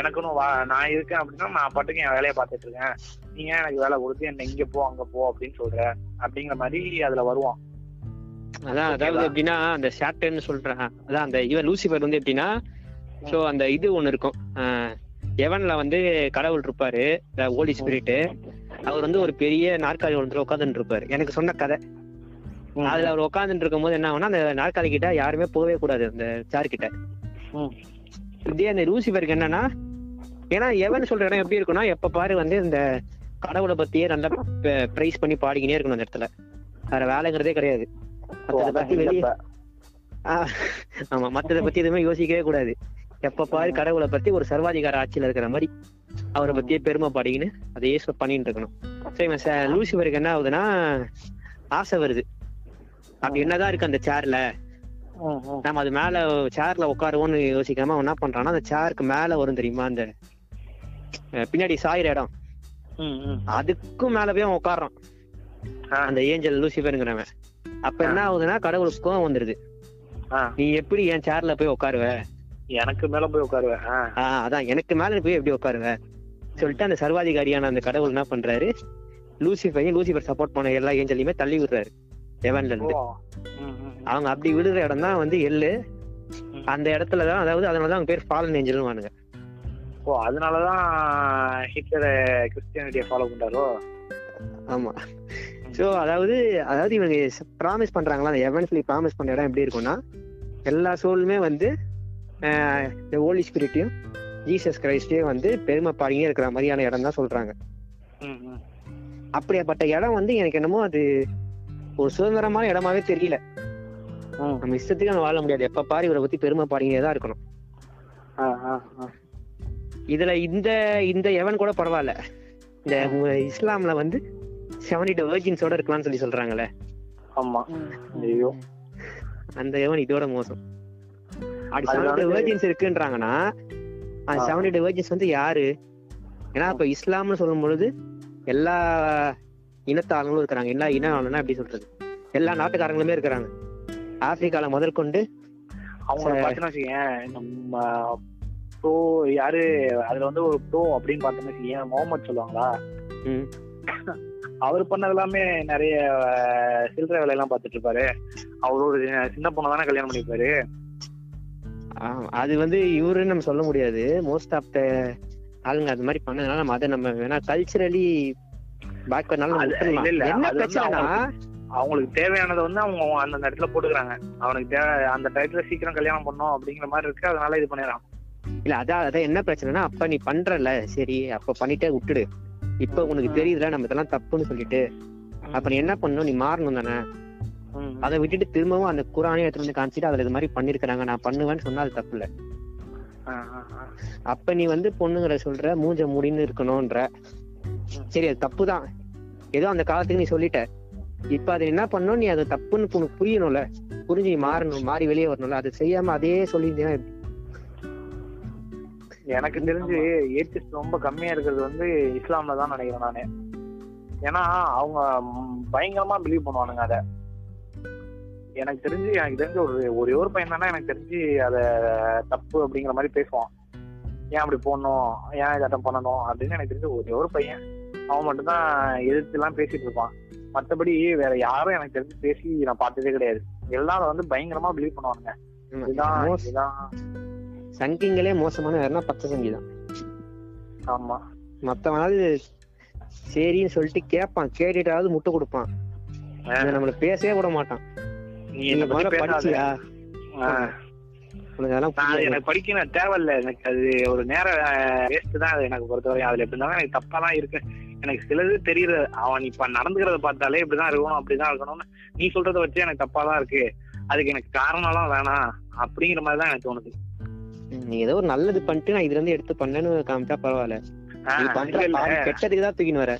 எனக்குன்னு வா நான் இருக்கேன் அப்படின்னா நான் பாட்டுக்கு என் வேலையை பார்த்துட்டு இருக்கேன். நீ ஏன் எனக்கு வேலை கொடுத்து என்ன இங்க போ அங்க போ அப்படின்னு சொல்ற? அப்படிங்கிற மாதிரி அதுல வருவான். அதான் அதாவது? எப்படின்னா அந்த சாப்டர்னு சொல்றேன். அதான் அந்த இவன் லூசிஃபர் வந்து எப்படின்னா சோ அந்த இது ஒண்ணு இருக்கும். எவன்ல வந்து கடவுள் இருப்பாரு. ஹோலி ஸ்பிரிட் அவர் வந்து ஒரு பெரிய நாற்காலி ஒன்று உட்காந்துட்டு இருப்பாரு. எனக்கு சொன்ன கதை. அதுல அவர் உட்காந்துட்டு இருக்கும் போது என்ன ஆகும்னா அந்த நாற்காலி கிட்ட யாருமே போகவே கூடாது அந்த சார் கிட்ட. இதே அந்த லூசிஃபருக்கு என்னன்னா ஏன்னா எவன் சொல்ற இடம் எப்படி இருக்கும்னா எப்ப பாரு வந்து இந்த கடவுளை பத்தியே நல்லா பிரைஸ் பண்ணி பாடிக்கினே இருக்கணும் அந்த இடத்துல. வேற வேலைங்கிறதே கிடையாது. மத்தத பத்தி வெளியே ஆமா மத்தத பத்தி எதுவுமே யோசிக்கவே கூடாது. எப்ப பாரு கடவுளை பத்தி ஒரு சர்வாதிகார ஆட்சியில இருக்கிற மாதிரி அவரை பத்தியே பெருமை பாடிக்கின்னு அதையே பண்ணிட்டு இருக்கணும். சரி லூசிஃபருக்கு என்ன ஆகுதுன்னா ஆசை வருது. அப்படி என்னதான் இருக்கு அந்த சேர்ல நம்ம அது மேல சேர்ல உட்காருவோம்னு யோசிக்காம என்ன பண்றான்னா அந்த சேருக்கு மேல வரும் தெரியுமா? அந்த பின்னாடி சாயிற இடம். அதுக்கும் மேல போய் அவன் உட்கார்றான் ஆ. அந்த ஏஞ்சல் லூசிஃபருங்கிறவன். அப்ப என்ன ஆகுதுன்னா கடவுளுக்கு கோவம் வந்துருது. நீ எப்படி என் சேர்ல போய் உட்காருவ எனக்கு மேல போய். ஆஹ் அதான். எனக்கு மேல போய் எப்படி உட்காருவ சொல்லிட்டு அந்த சர்வாதிகாரியான அந்த கடவுள் என்ன பண்றாரு? லூசிஃபரையும் லூசிஃபர் சப்போர்ட் பண்ண எல்லா ஏஞ்சலையுமே தள்ளி விடுறாரு. எவன்ல இருந்து. அவங்க அப்படி விடுற இடம் தான் வந்து எள்ளு. அந்த இடத்துல தான் அதாவது அதனாலதான் அவங்க பேர் ஃபாலன் ஏஞ்சல்னு வானுங்க ஓ அதனாலதான் ஹிட்லர் கிறிஸ்டியானிட்டியை ஃபாலோ பண்றாரோ? ஆமா. சோ அதாவது அதாவது இவங்க ப்ராமிஸ் பண்றாங்களா? அந்த எவன்ஸ்லி ப்ராமிஸ் பண்ண இடம் எப்படி இருக்கும்னா எல்லா சோலுமே வந்து இந்த ஹோலி ஸ்பிரிட்டையும் ஜீசஸ் கிரைஸ்டையும் வந்து பெருமை பாடியே இருக்கிற மாதிரியான இடம் தான் சொல்றாங்க. அப்படியாப்பட்ட இடம் வந்து எனக்கு என்னமோ அது ஒரு சுதந்திரமான இடமாவே தெரியல. நம்ம இஷ்டத்துக்கு வாழ முடியாது. எப்ப பாரு இவரை பத்தி பெருமை பாடிங்கே தான் இருக்கணும். இதுல இந்த இந்த எவன் கூட பரவாயில்ல. இந்த இஸ்லாம்ல வந்து செவன்டி டூ வேர்ஜின்ஸோட இருக்கலாம்னு சொல்லி சொல்றாங்களே ஆமா. ஐயோ. அந்த எவன் இதோட மோசம். அப்படி செவன்டி வந்து- வேர்ஜின்ஸ் இருக்குன்றாங்கன்னா அந்த ஆ. செவன்டி டூ வேர்ஜின்ஸ் வந்து யாரு? ஏன்னா இப்ப இஸ்லாம்னு சொல்லும் பொழுது எல்லா இனத்தாரங்களும் இருக்கிறாங்க. எல்லா இன ஆளுனா எப்படி சொல்றது? எல்லா நாட்டுக்காரங்களுமே இருக்கிறாங்க. ஆப்பிரிக்கால முதல் கொண்டு அவங்க நம்ம ப்ரோ யாரு அதுல வந்து ஒரு ப்ரோ அப்படின்னு பார்த்தோம்னா வச்சுக்கேன் முகமது சொல்லுவாங்களா. அவர் பண்ணது எல்லாமே நிறைய சில்லறை வேலையெல்லாம் பார்த்துட்டு இருப்பாரு. அவர் ஒரு சின்ன பொண்ணை தானே கல்யாணம் பண்ணிப்பாரு. ஆமா, அது வந்து இவருன்னு நம்ம சொல்ல முடியாது. மோஸ்ட் ஆஃப் த ஆளுங்க அது மாதிரி பண்ணதுனால நம்ம அதை நம்ம வேணா கல்ச்சரலி வந்து பிரச்சனைனா அவங்களுக்கு தேவையானதை வந்து அவங்க அந்தந்த இடத்துல போட்டுக்கிறாங்க. அவனுக்கு தேவை அந்த டயத்துல சீக்கிரம் கல்யாணம் பண்ணணும் அப்படிங்கிற மாதிரி இருக்கு. அதனால இது பண்ணிடுறான். இல்ல அதான் அதான் என்ன பிரச்சனைனா அப்ப நீ பண்றல சரி அப்ப பண்ணிட்டே விட்டுடு. இப்ப உனக்கு தெரியுதுல நம்ம இதெல்லாம் தப்புன்னு சொல்லிட்டு. அப்ப நீ என்ன பண்ணணும்? நீ மாறணும் தானே. அதை விட்டுட்டு திரும்பவும் அந்த குரானே எடுத்து வந்து காமிச்சிட்டு அதுல இது மாதிரி பண்ணிருக்காங்க நான் பண்ணுவேன்னு சொன்னா அது தப்பு இல்ல. அப்ப நீ வந்து பொண்ணுங்களை சொல்ற மூஞ்ச முடின்னு இருக்கணும்ன்ற. சரி அது தப்பு தான். ஏதோ அந்த காலத்துக்கு நீ சொல்லிட்ட. இப்ப அது என்ன பண்ணணும்? நீ அது தப்புன்னு உனக்கு புரியணும்ல. புரிஞ்சு நீ மாறணும் மாறி வெளியே வரணும்ல. அது செய்யாம அதே சொல்லியிருந்தீங்கன்னா? எனக்கு தெரிஞ்சு ஏத்திஸ்ட் ரொம்ப கம்மியா இருக்கிறது வந்து இஸ்லாம்ல தான் நினைக்கிறேன் நானு. ஏன்னா அவங்க பயங்கரமா பிலீவ் பண்ணுவானுங்க அத. எனக்கு தெரிஞ்சு எனக்கு தெரிஞ்ச ஒரு ஒரே ஒரு பையன் தானே எனக்கு தெரிஞ்சு அத தப்பு அப்படிங்கிற மாதிரி பேசுவான். ஏன் அப்படி போடணும்? ஏன் இதாட்டம் பண்ணணும்? அப்படின்னு எனக்கு தெரிஞ்ச ஒரே ஒரு பையன். அவன் மட்டும்தான் எதிர்த்து எல்லாம் பேசிட்டு இருப்பான். மத்தபடி வேற யாரும் எனக்கு தெரிஞ்சு பேசி நான் பார்த்ததே கிடையாது. எல்லாரும் வந்து பயங்கரமா பிலீவ் பண்ணுவானுங்க. இதுதான் இதுதான். சங்கிங்களே மோசமான வேறனா பச்சை சங்கி தான் ஆமா. மத்தவனாவது சரின்னு சொல்லிட்டு கேட்பான் கேட்டுட்டாவது முட்டை கொடுப்பான். நம்மள பேசவே விட மாட்டான். படிச்சியா. எனக்கு படிக்கணும் தேவையில்ல. எனக்கு அது ஒரு நேரம் வேஸ்ட் தான் அது எனக்கு பொறுத்தவரை அதுல எப்படி இருந்தாலும் எனக்கு தப்பா தான் இருக்கு. எனக்கு சிலது தெரியுது. அவன் இப்ப நடந்துக்கிறத பார்த்தாலே இப்படிதான் இருக்கணும் அப்படிதான் இருக்கணும்னு நீ சொல்றத வச்சு எனக்கு தப்பா தான் இருக்கு. அதுக்கு எனக்கு காரணம்லாம் வேணாம். அப்படிங்கிற மாதிரி தான் எனக்கு தோணுது. நீ ஏதோ ஒரு நல்லது பண்ணிட்டு நான் இதுல இருந்து எடுத்து பண்ணேன்னு காமிச்சா பரவாயில்ல. நீ பண்ற கெட்டதுக்கு தான் தூக்கின்னு வர.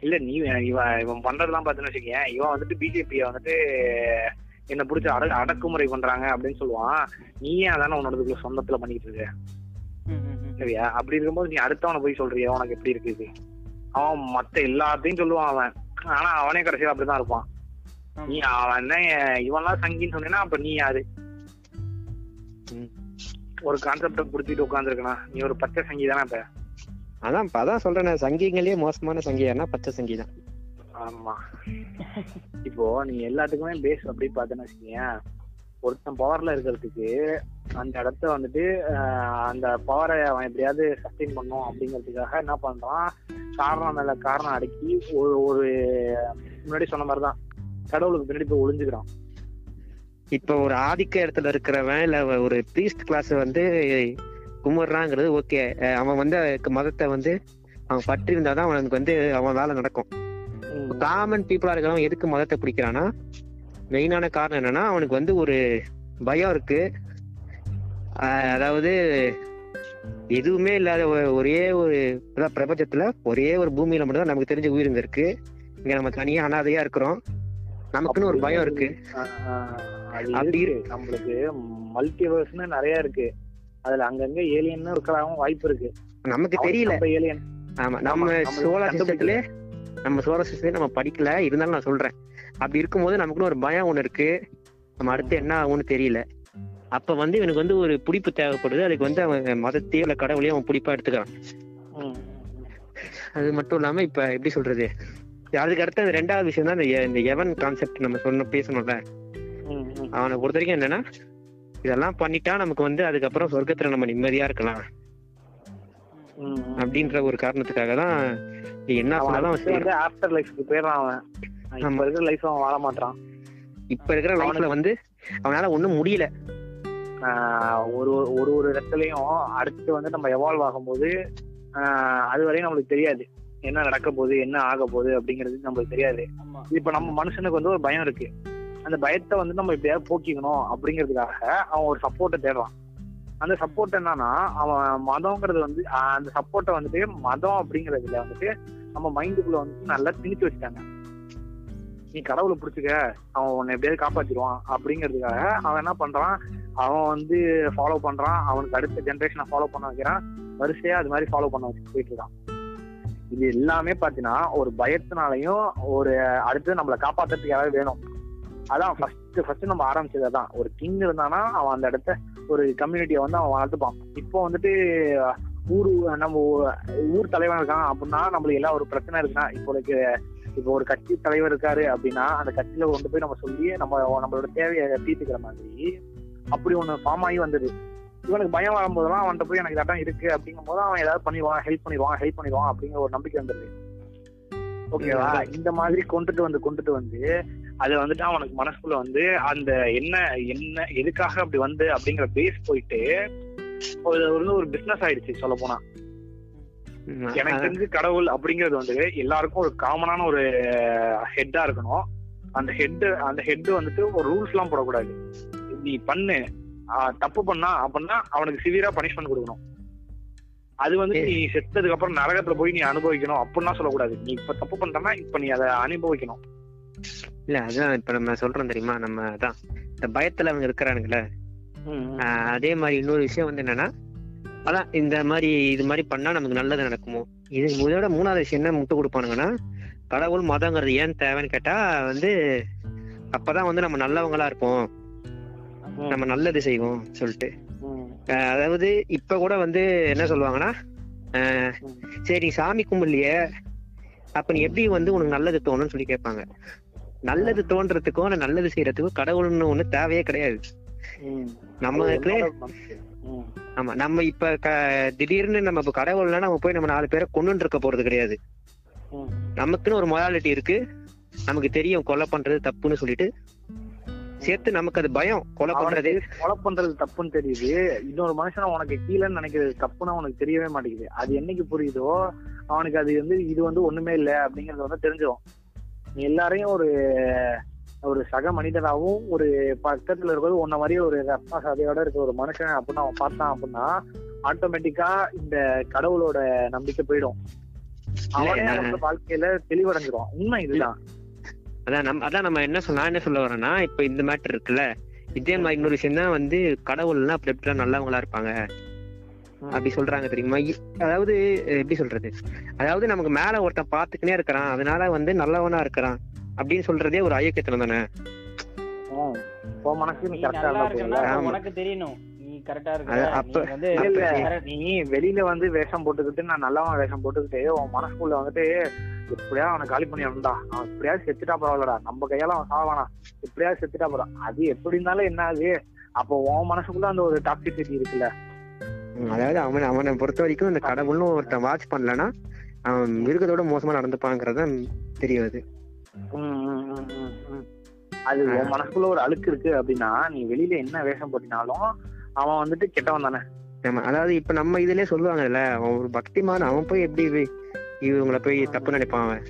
இல்ல நீ இவன் இவன் பண்றதெல்லாம் பாத்துன்னு வச்சுக்கேன் இவன் வந்துட்டு பிஜேபிய வந்துட்டு என்ன பிடிச்ச அட அடக்குமுறை பண்றாங்க அப்படின்னு சொல்லுவான். நீ ஏன் அதானே உன்னோட சொந்தத்துல பண்ணிட்டு இருக்க. சரியா? அப்படி இருக்கும்போது நீ அடுத்தவனை போய் சொல்றியா? உனக்கு எப்படி இருக்குது அவன் மத்த எல்லாத்தையும் சொல்லுவான் அவன். ஆனா அவனே கடைசியில அப்படிதான் இருப்பான். நீ அவன் என்ன இவன்லாம் சங்கின்னு சொன்னீங்கன்னா அப்ப நீ யாரு? ம். ஒரு கான்செப்ட புடிச்சிட்டு உட்காந்துருக்கனா நீ ஒரு பச்சை சங்கி தானே இப்ப அதான் இப்ப அதான் சொல்றேன் சங்கிங்களே மோசமான சங்கியானா பச்சை சங்கி தான். ஆமா. இப்போ நீ எல்லாத்துக்குமே பேஸ் அப்படி பார்த்தேன்னு வச்சுக்கேன் ஒருத்தன் பவர்ல இருக்கிறதுக்கு அந்த இடத்த வந்துட்டு அந்த பவரை அவன் எப்படியாவது சஸ்டெயின் பண்ணும் அப்படிங்கிறதுக்காக என்ன பண்றான்? காரணம் மேல காரணம் அடக்கி ஒரு ஒரு முன்னாடி சொன்ன மாதிரிதான். கடவுளுக்கு பின்னாடி போய் ஒளிஞ்சுக்கிறான். இப்ப ஒரு ஆதிக்க இடத்துல இருக்கிறவன் இல்ல ஒரு ப்ரீஸ்ட் கிளாஸ் வந்து கும்பிடுறாங்கிறது ஓகே அவன் வந்து மதத்தை வந்து அவன் பற்றி இருந்தாதான் அவனுக்கு வந்து அவன் வேலை நடக்கும். காமன் பீப்புளா இருக்கிறவன் எதுக்கு மதத்தை பிடிக்கிறான்னா மெயினான காரணம் என்னன்னா அவனுக்கு வந்து ஒரு பயம் இருக்கு. அதாவது எதுவுமே இல்லாத ஒரே ஒரு அதான் பிரபஞ்சத்துல ஒரே ஒரு பூமியில மட்டும்தான் நமக்கு தெரிஞ்ச உயிருங்க இருக்கு. இங்க நம்ம தனியா அனாதையா இருக்கிறோம். நமக்குன்னு ஒரு பயம் இருக்கு. அப்படி. நம்மளுக்கு மல்டிவர்ஸ்னு நிறைய இருக்கு. அதுல அங்கங்க ஏலியன் இருக்கலாவும் வாய்ப்பு இருக்கு. நமக்கு தெரியல. ஏலியன் ஆமா நம்ம சோலார் கண்டுபிடிக்கல. சிஸ்டத்திலே நம்ம சோலார் சிஸ்டத்திலே நம்ம படிக்கல. இருந்தாலும் நான் சொல்றேன். அப்படி இருக்கும்போது நமக்குன்னு ஒரு பயம் ஒண்ணு இருக்கு. நம்ம அடுத்து என்ன ஆகும்னு தெரியல. அப்ப வந்து இவனுக்கு வந்து ஒரு பிடிப்பு தேவைப்படுது. அதுக்கு வந்து அவன் மதத்தையோ இல்ல கடவுளையோ அவன் பிடிப்பா எடுத்துக்கிறான். அது மட்டும் இல்லாம இப்ப எப்படி சொல்றது? அதுக்கு அடுத்து ரெண்டாவது விஷயம் தான் இந்த எவன் கான்செப்ட் நம்ம சொன்ன பேசணும்ல. அவனை பொறுத்த வரைக்கும் என்னன்னா இதெல்லாம் பண்ணிட்டா நமக்கு வந்து அதுக்கப்புறம் சொர்க்கத்துல நம்ம நிம்மதியா இருக்கலாம். அப்படின்ற ஒரு காரணத்துக்காக தான் என்ன. வந்து ஆஃப்டர் லைஃப்க்கு போயிடுறான் அவன். இப்ப. இருக்கிற லைஃப் அவன் வாழ மாட்டான் இப்ப இருக்கிற லைஃப்ல வந்து அவனால ஒண்ணும் முடியல. ஆஹ் ஒரு ஒரு ஒரு இடத்துலயும் அடுத்து வந்து நம்ம எவால்வ் ஆகும்போது ஆஹ் அது வரையும் நம்மளுக்கு தெரியாது. என்ன நடக்க போகுது என்ன ஆக போகுது அப்படிங்கிறது நம்மளுக்கு தெரியாது. இப்ப நம்ம மனுஷனுக்கு வந்து ஒரு பயம் இருக்கு. அந்த பயத்தை வந்து நம்ம எப்படியாவது போக்கிக்கணும் அப்படிங்கிறதுக்காக அவன் ஒரு சப்போர்ட்டை தேடுறான். அந்த சப்போர்ட் என்னன்னா அவன் மதம்ங்கிறது வந்து அந்த சப்போர்ட்டை வந்துட்டு மதம் அப்படிங்கறதுல வந்துட்டு நம்ம மைண்டுக்குள்ள வந்து நல்லா திணிச்சு வச்சுட்டாங்க. நீ கடவுளை பிடிச்சிக்க அவன் உன்னை எப்படியாவது காப்பாத்திடுவான் அப்படிங்கிறதுக்காக அவன் என்ன பண்றான் அவன் வந்து ஃபாலோ பண்றான் அவனுக்கு அடுத்த ஜென்ரேஷனை ஃபாலோ பண்ண வைக்கிறான். வரிசையா அது மாதிரி ஃபாலோ பண்ண வச்சு போயிட்டு இருக்கான். இது எல்லாமே பாத்தீங்கன்னா ஒரு பயத்தினாலையும் ஒரு அடுத்து நம்மளை காப்பாத்துறதுக்கு யாராவது வேணும். அதான் ஃபர்ஸ்ட் ஃபர்ஸ்ட் நம்ம ஆரம்பிச்சது அதான் ஒரு கிங் இருந்தானா அவன் அந்த இடத்த ஒரு கம்யூனிட்டியை வந்து அவன் வளர்த்துப்பான் இப்போ வந்துட்டு ஊரு நம்ம ஊர் தலைவன் இருக்கான் அப்படின்னா நம்மளுக்கு எல்லாம் ஒரு பிரச்சனை இருக்குன்னா இப்போதைக்கு இப்போ ஒரு கட்சி தலைவர் இருக்காரு அப்படின்னா அந்த கட்சியில கொண்டு போய் நம்ம சொல்லி நம்ம நம்மளோட தேவையை தீர்த்துக்கிற மாதிரி அப்படி ஒண்ணு ஃபார்ம் ஆகி வந்தது. இவனுக்கு பயம் வரும்போதெல்லாம் அவன்கிட்ட போய் எனக்கு இடம் இருக்கு. அப்படிங்கும் போது அவன் ஏதாவது பண்ணிடுவான் ஹெல்ப் பண்ணிடுவான் ஹெல்ப் பண்ணிடுவான் அப்படிங்கிற ஒரு நம்பிக்கை வந்துருது ஓகேவா இந்த மாதிரி கொண்டுட்டு வந்து கொண்டுட்டு வந்து அது வந்துட்டு அவனுக்கு மனசுக்குள்ள வந்து அந்த என்ன என்ன எதுக்காக அப்படி வந்து அப்படிங்கிற பேஸ் போயிட்டு ஒரு வந்து ஒரு பிசினஸ் ஆயிடுச்சு சொல்ல போனா எனக்கு தெரிஞ்சு கடவுள் அப்படிங்கிறது வந்து எல்லாருக்கும் ஒரு காமனான ஒரு ஹெட்டா இருக்கணும். அந்த ஹெட் அந்த ஹெட் வந்துட்டு ஒரு ரூல்ஸ் எல்லாம் போடக்கூடாது. நீ பண்ணு. ஆஹ் தப்பு பண்ணா அப்படின்னா அவனுக்கு சிவியரா பனிஷ்மெண்ட் கொடுக்கணும். அது வந்து நீ செத்ததுக்கு அப்புறம் நரகத்துல போய் நீ அனுபவிக்கணும் அப்படின்னா சொல்லக்கூடாது. நீ இப்ப தப்பு பண்றனா இப்ப நீ அதை அனுபவிக்கணும். இல்ல அதான் இப்ப நம்ம சொல்றோம் தெரியுமா? நம்ம அதான் இந்த பயத்துல அவங்க இருக்கிறானுங்களே. அதே மாதிரி இன்னொரு விஷயம் வந்து என்னன்னா அதான் இந்த மாதிரி இது மாதிரி பண்ணா நமக்கு நல்லது நடக்குமோ? இது இதோட மூணாவது விஷயம் என்ன முட்டு கொடுப்பானுங்கன்னா கடவுள் மதங்கிறது ஏன் தேவைன்னு கேட்டா வந்து அப்பதான் வந்து நம்ம நல்லவங்களா இருப்போம். நம்ம நல்லது செய்வோம் சொல்லிட்டு. அதாவது இப்ப கூட வந்து என்ன சொல்லுவாங்கன்னா ஆஹ் சரி சாமி கும்பிடலையே அப்ப நீ எப்படி வந்து உனக்கு நல்லது தோணும்னு சொல்லி கேட்பாங்க. நல்லது தோன்றதுக்கும் நல்லது செய்யறதுக்கும் கடவுள்னு ஒண்ணு தேவையே கிடையாது. நமக்கு ஆமா நம்ம இப்ப திடீர்னு நம்ம இப்ப கடவுள்னா நம்ம போய் நம்ம நாலு பேரை கொண்டு இருக்க போறது கிடையாது. நமக்குன்னு ஒரு மொராலிட்டி இருக்கு. நமக்கு தெரியும் கொலை பண்றது தப்புன்னு சொல்லிட்டு. சேர்த்து நமக்கு அது பயம் கொலை பண்றது. கொலை பண்றது தப்புன்னு தெரியுது. இன்னொரு மனுஷன் உனக்கு கீழேன்னு நினைக்கிறது தப்புன்னு அவனுக்கு தெரியவே மாட்டேங்குது. அது என்னைக்கு புரியுதோ அவனுக்கு அது வந்து இது வந்து ஒண்ணுமே இல்ல அப்படிங்கறது வந்து தெரிஞ்சிடும் எல்லாரையும் ஒரு ஒரு சக மனிதனாவும் ஒரு பக்கத்துல இருக்கிறது உன்ன மாதிரி ஒரு ரத்னா சதையோட இருக்க ஒரு மனுஷன் அப்படின்னு அவன் பார்த்தான் அப்படின்னா ஆட்டோமேட்டிக்கா இந்த கடவுளோட நம்பிக்கை போயிடும். அவனே வாழ்க்கையில தெளிவடைஞ்சிரும் உண்மை இதுதான். அதான் நம்ம அதான் நம்ம என்ன சொல்ல நான் என்ன சொல்ல வரேன்னா இப்ப இந்த மேட்டர் இருக்குல்ல இதே மாதிரி இன்னொரு விஷயம் தான் வந்து கடவுள்னா அப்படி எப்படிலாம் நல்லவங்களா இருப்பாங்க. அப்படி சொல்றாங்க தெரியுமா? அதாவது எப்படி சொல்றது? அதாவது நமக்கு மேல ஒருத்தன் பாத்துக்கினே இருக்கிறான். அதனால வந்து நல்லவனா இருக்கிறான். அப்படின்னு சொல்றதே ஒரு ஐயக்கத்தனம் தானே? இருந்தா. உனக்கு தெரியணும். நீ வெளியில வந்து வேஷம் போட்டுக்கிட்டு நான் நல்லவன் வேஷம் போட்டுக்கிட்டு உன் மனசுக்குள்ள வந்துட்டு எப்படியாவது அவனை காலி பண்ணி வரணும்டா அவன் எப்படியாவது செத்துட்டா பரவாயில்லடா. நம்ம கையால அவன் சாவானா? எப்படியாவது செத்துட்டா பரவாயில்ல அது எப்படி இருந்தாலும் என்ன ஆகுது? அப்போ உன் மனசுக்குள்ள அந்த ஒரு டாக்ஸிசிட்டி இருக்குல்ல. அதாவது அவன் அவனை பொறுத்த வரைக்கும் இந்த கடவுள்னு ஒருத்தன் வாட்ச் பண்ணலன்னா அவன் மிருகத்தோட மோசமா நடந்துப்பாங்கிறது தெரிய வருது ம், ம், ம், ம், ம். அது உன் மனசுக்குள்ள ஒரு அழுக்கு இருக்கு அப்படின்னா நீ வெளியில என்ன வேஷம் போட்டினாலும் அவன் வந்துட்டு கெட்டவன் தானே. ஆமா அதாவது இப்ப நம்ம இதுலயே சொல்லுவாங்கல்ல அவன் ஒரு பக்திமான் அவன் போய் எப்படி இவங்கள போய் தப்பு நினைப்பான் அவன்?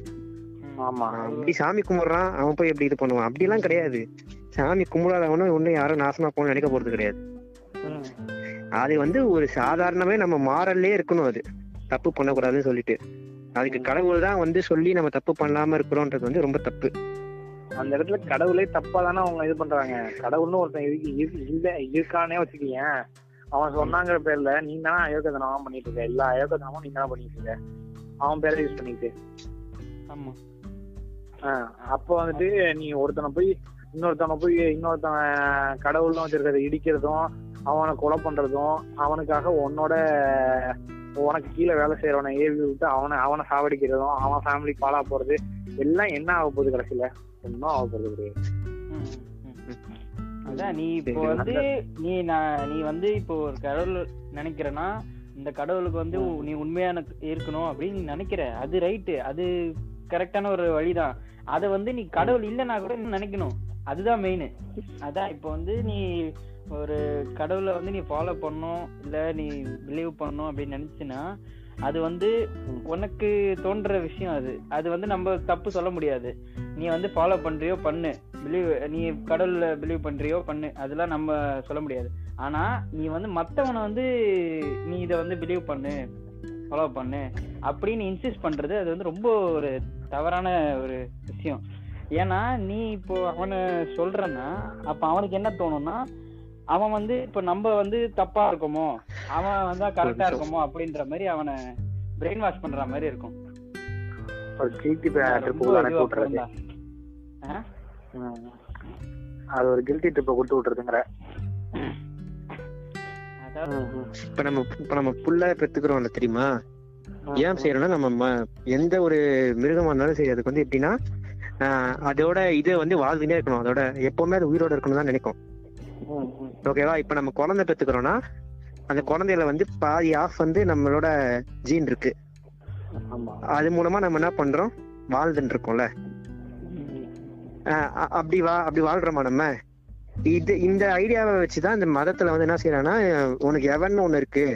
ஆமா. இப்படி சாமி கும்பிடுறான் அவன் போய் எப்படி இது பண்ணுவான்? அப்படிலாம் கிடையாது. சாமி கும்பிடாதவனும் ஒன்னும் யாரும் நாசமா போகணும்னு நினைக்க போறது கிடையாது. அது வந்து ஒரு சாதாரணமே நம்ம மாறல்லே இருக்கணும் அது. தப்பு பண்ணக்கூடாதுன்னு சொல்லிட்டு. அதுக்கு கடவுள் தான் வந்து சொல்லி நம்ம தப்பு பண்ணாம இருக்கிறோன்றது வந்து ரொம்ப தப்பு. அந்த இடத்துல கடவுளே தப்பா தானே அவங்க இது பண்றாங்க. கடவுள்னு ஒருத்தன் இல்ல இருக்கானே வச்சுக்கீங்க அவன் சொன்னாங்கிற பேர்ல நீ தானே அயோக்கதனமா பண்ணிட்டு இருக்க. எல்லா அயோக்கதனமும் நீ தானே பண்ணிட்டு இருக்க. அவன் பேரை யூஸ் பண்ணிட்டு. ஆமா. ஆஹ் அப்போ வந்துட்டு நீ ஒருத்தனை போய் இன்னொருத்தனை போய் இன்னொருத்தன் கடவுள்னு வச்சிருக்கிறத இடிக்கிறதும் அவனை கொலை பண்றதும் அவனுக்காக உன்னோட உனக்கு கீழே வேலை செய்யறவனை ஏவி விட்டு அவனை அவனை சாவடிக்கிறதும் அவன் ஃபேமிலி பாலா போறது எல்லாம் என்ன ஆக போகுது கடைசியில? ஒன்றும் ஆக போறது கிடையாது. அதான் நீ இப்போ வந்து நீ நான் நீ வந்து இப்போ ஒரு கடவுள் நினைக்கிறனா இந்த கடவுளுக்கு வந்து நீ உண்மையான இருக்கணும் அப்படின்னு நீ நினைக்கிற. அது ரைட்டு அது கரெக்டான ஒரு வழிதான். அதை வந்து நீ கடவுள் இல்லைன்னா கூட நினைக்கணும். அதுதான் மெயின் அதான் இப்போ வந்து நீ ஒரு கடவுளை வந்து நீ ஃபாலோ பண்ணணும் இல்ல நீ பிலீவ் பண்ணணும் அப்படின்னு நினைச்சினா அது வந்து உனக்கு தோன்ற விஷயம் அது. அது வந்து நம்ம தப்பு சொல்ல முடியாது. நீ வந்து ஃபாலோ பண்றியோ பண்ணு. பிலீவ் நீ கடவுள்ல பிலீவ் பண்றியோ பண்ணு. அதெல்லாம் நம்ம சொல்ல முடியாது. ஆனா நீ வந்து மத்தவனை வந்து நீ இதை வந்து பிலீவ் பண்ணு ஃபாலோ பண்ணு அப்படின்னு இன்சிஸ்ட் பண்றது அது வந்து ரொம்ப ஒரு தவறான ஒரு விஷயம். ஏன்னா நீ இப்போ அவனை சொல்றன்னா அப்ப அவனுக்கு என்ன தோணும்னா அவன் வந்து இப்ப நம்ம வந்து தப்பா இருக்கோமோ அவன் வந்தா கரெக்டா இருக்குமோ அப்படின்ற மாதிரி அவனை பிரெயின் வாஷ் பண்ற மாதிரி இருக்கும். அது ஒரு கில்ட்டி ட்ரிப்பை கொடுத்து விட்டுறதுங்கிற. அதாவது இப்ப நம்ம இப்ப நம்ம புள்ள பெத்துக்கிறோம்ல தெரியுமா? ஏன் செய்யறோம்னா நம்ம ம- எந்த ஒரு மிருகமா இருந்தாலும் சரி அதுக்கு வந்து எப்படின்னா அதோட இது வந்து வாழ்ந்துட்டே இருக்கணும். அதோட எப்பவுமே அது உயிரோட இருக்கணும் தான் நினைக்கும். ஓகேவா? இப்ப நம்ம குழந்தை பெத்துக்கிறோம்னா அந்த குழந்தையில வந்து பாதி ஆஃப் வந்து நம்மளோட ஜீன் இருக்கு. ஆமா. அது மூலமா நம்ம என்ன பண்றோம்? வாழ்ந்துட்டு இருக்கோம்ல அப்படி வா அப்படி வாழ்றோமா நம்ம? இது இந்த ஐடியாவை வச்சுதான் இந்த மதத்துல வந்து என்ன செய்யறாங்கன்னா உனக்கு எவன் ஒண்ணு இருக்கு.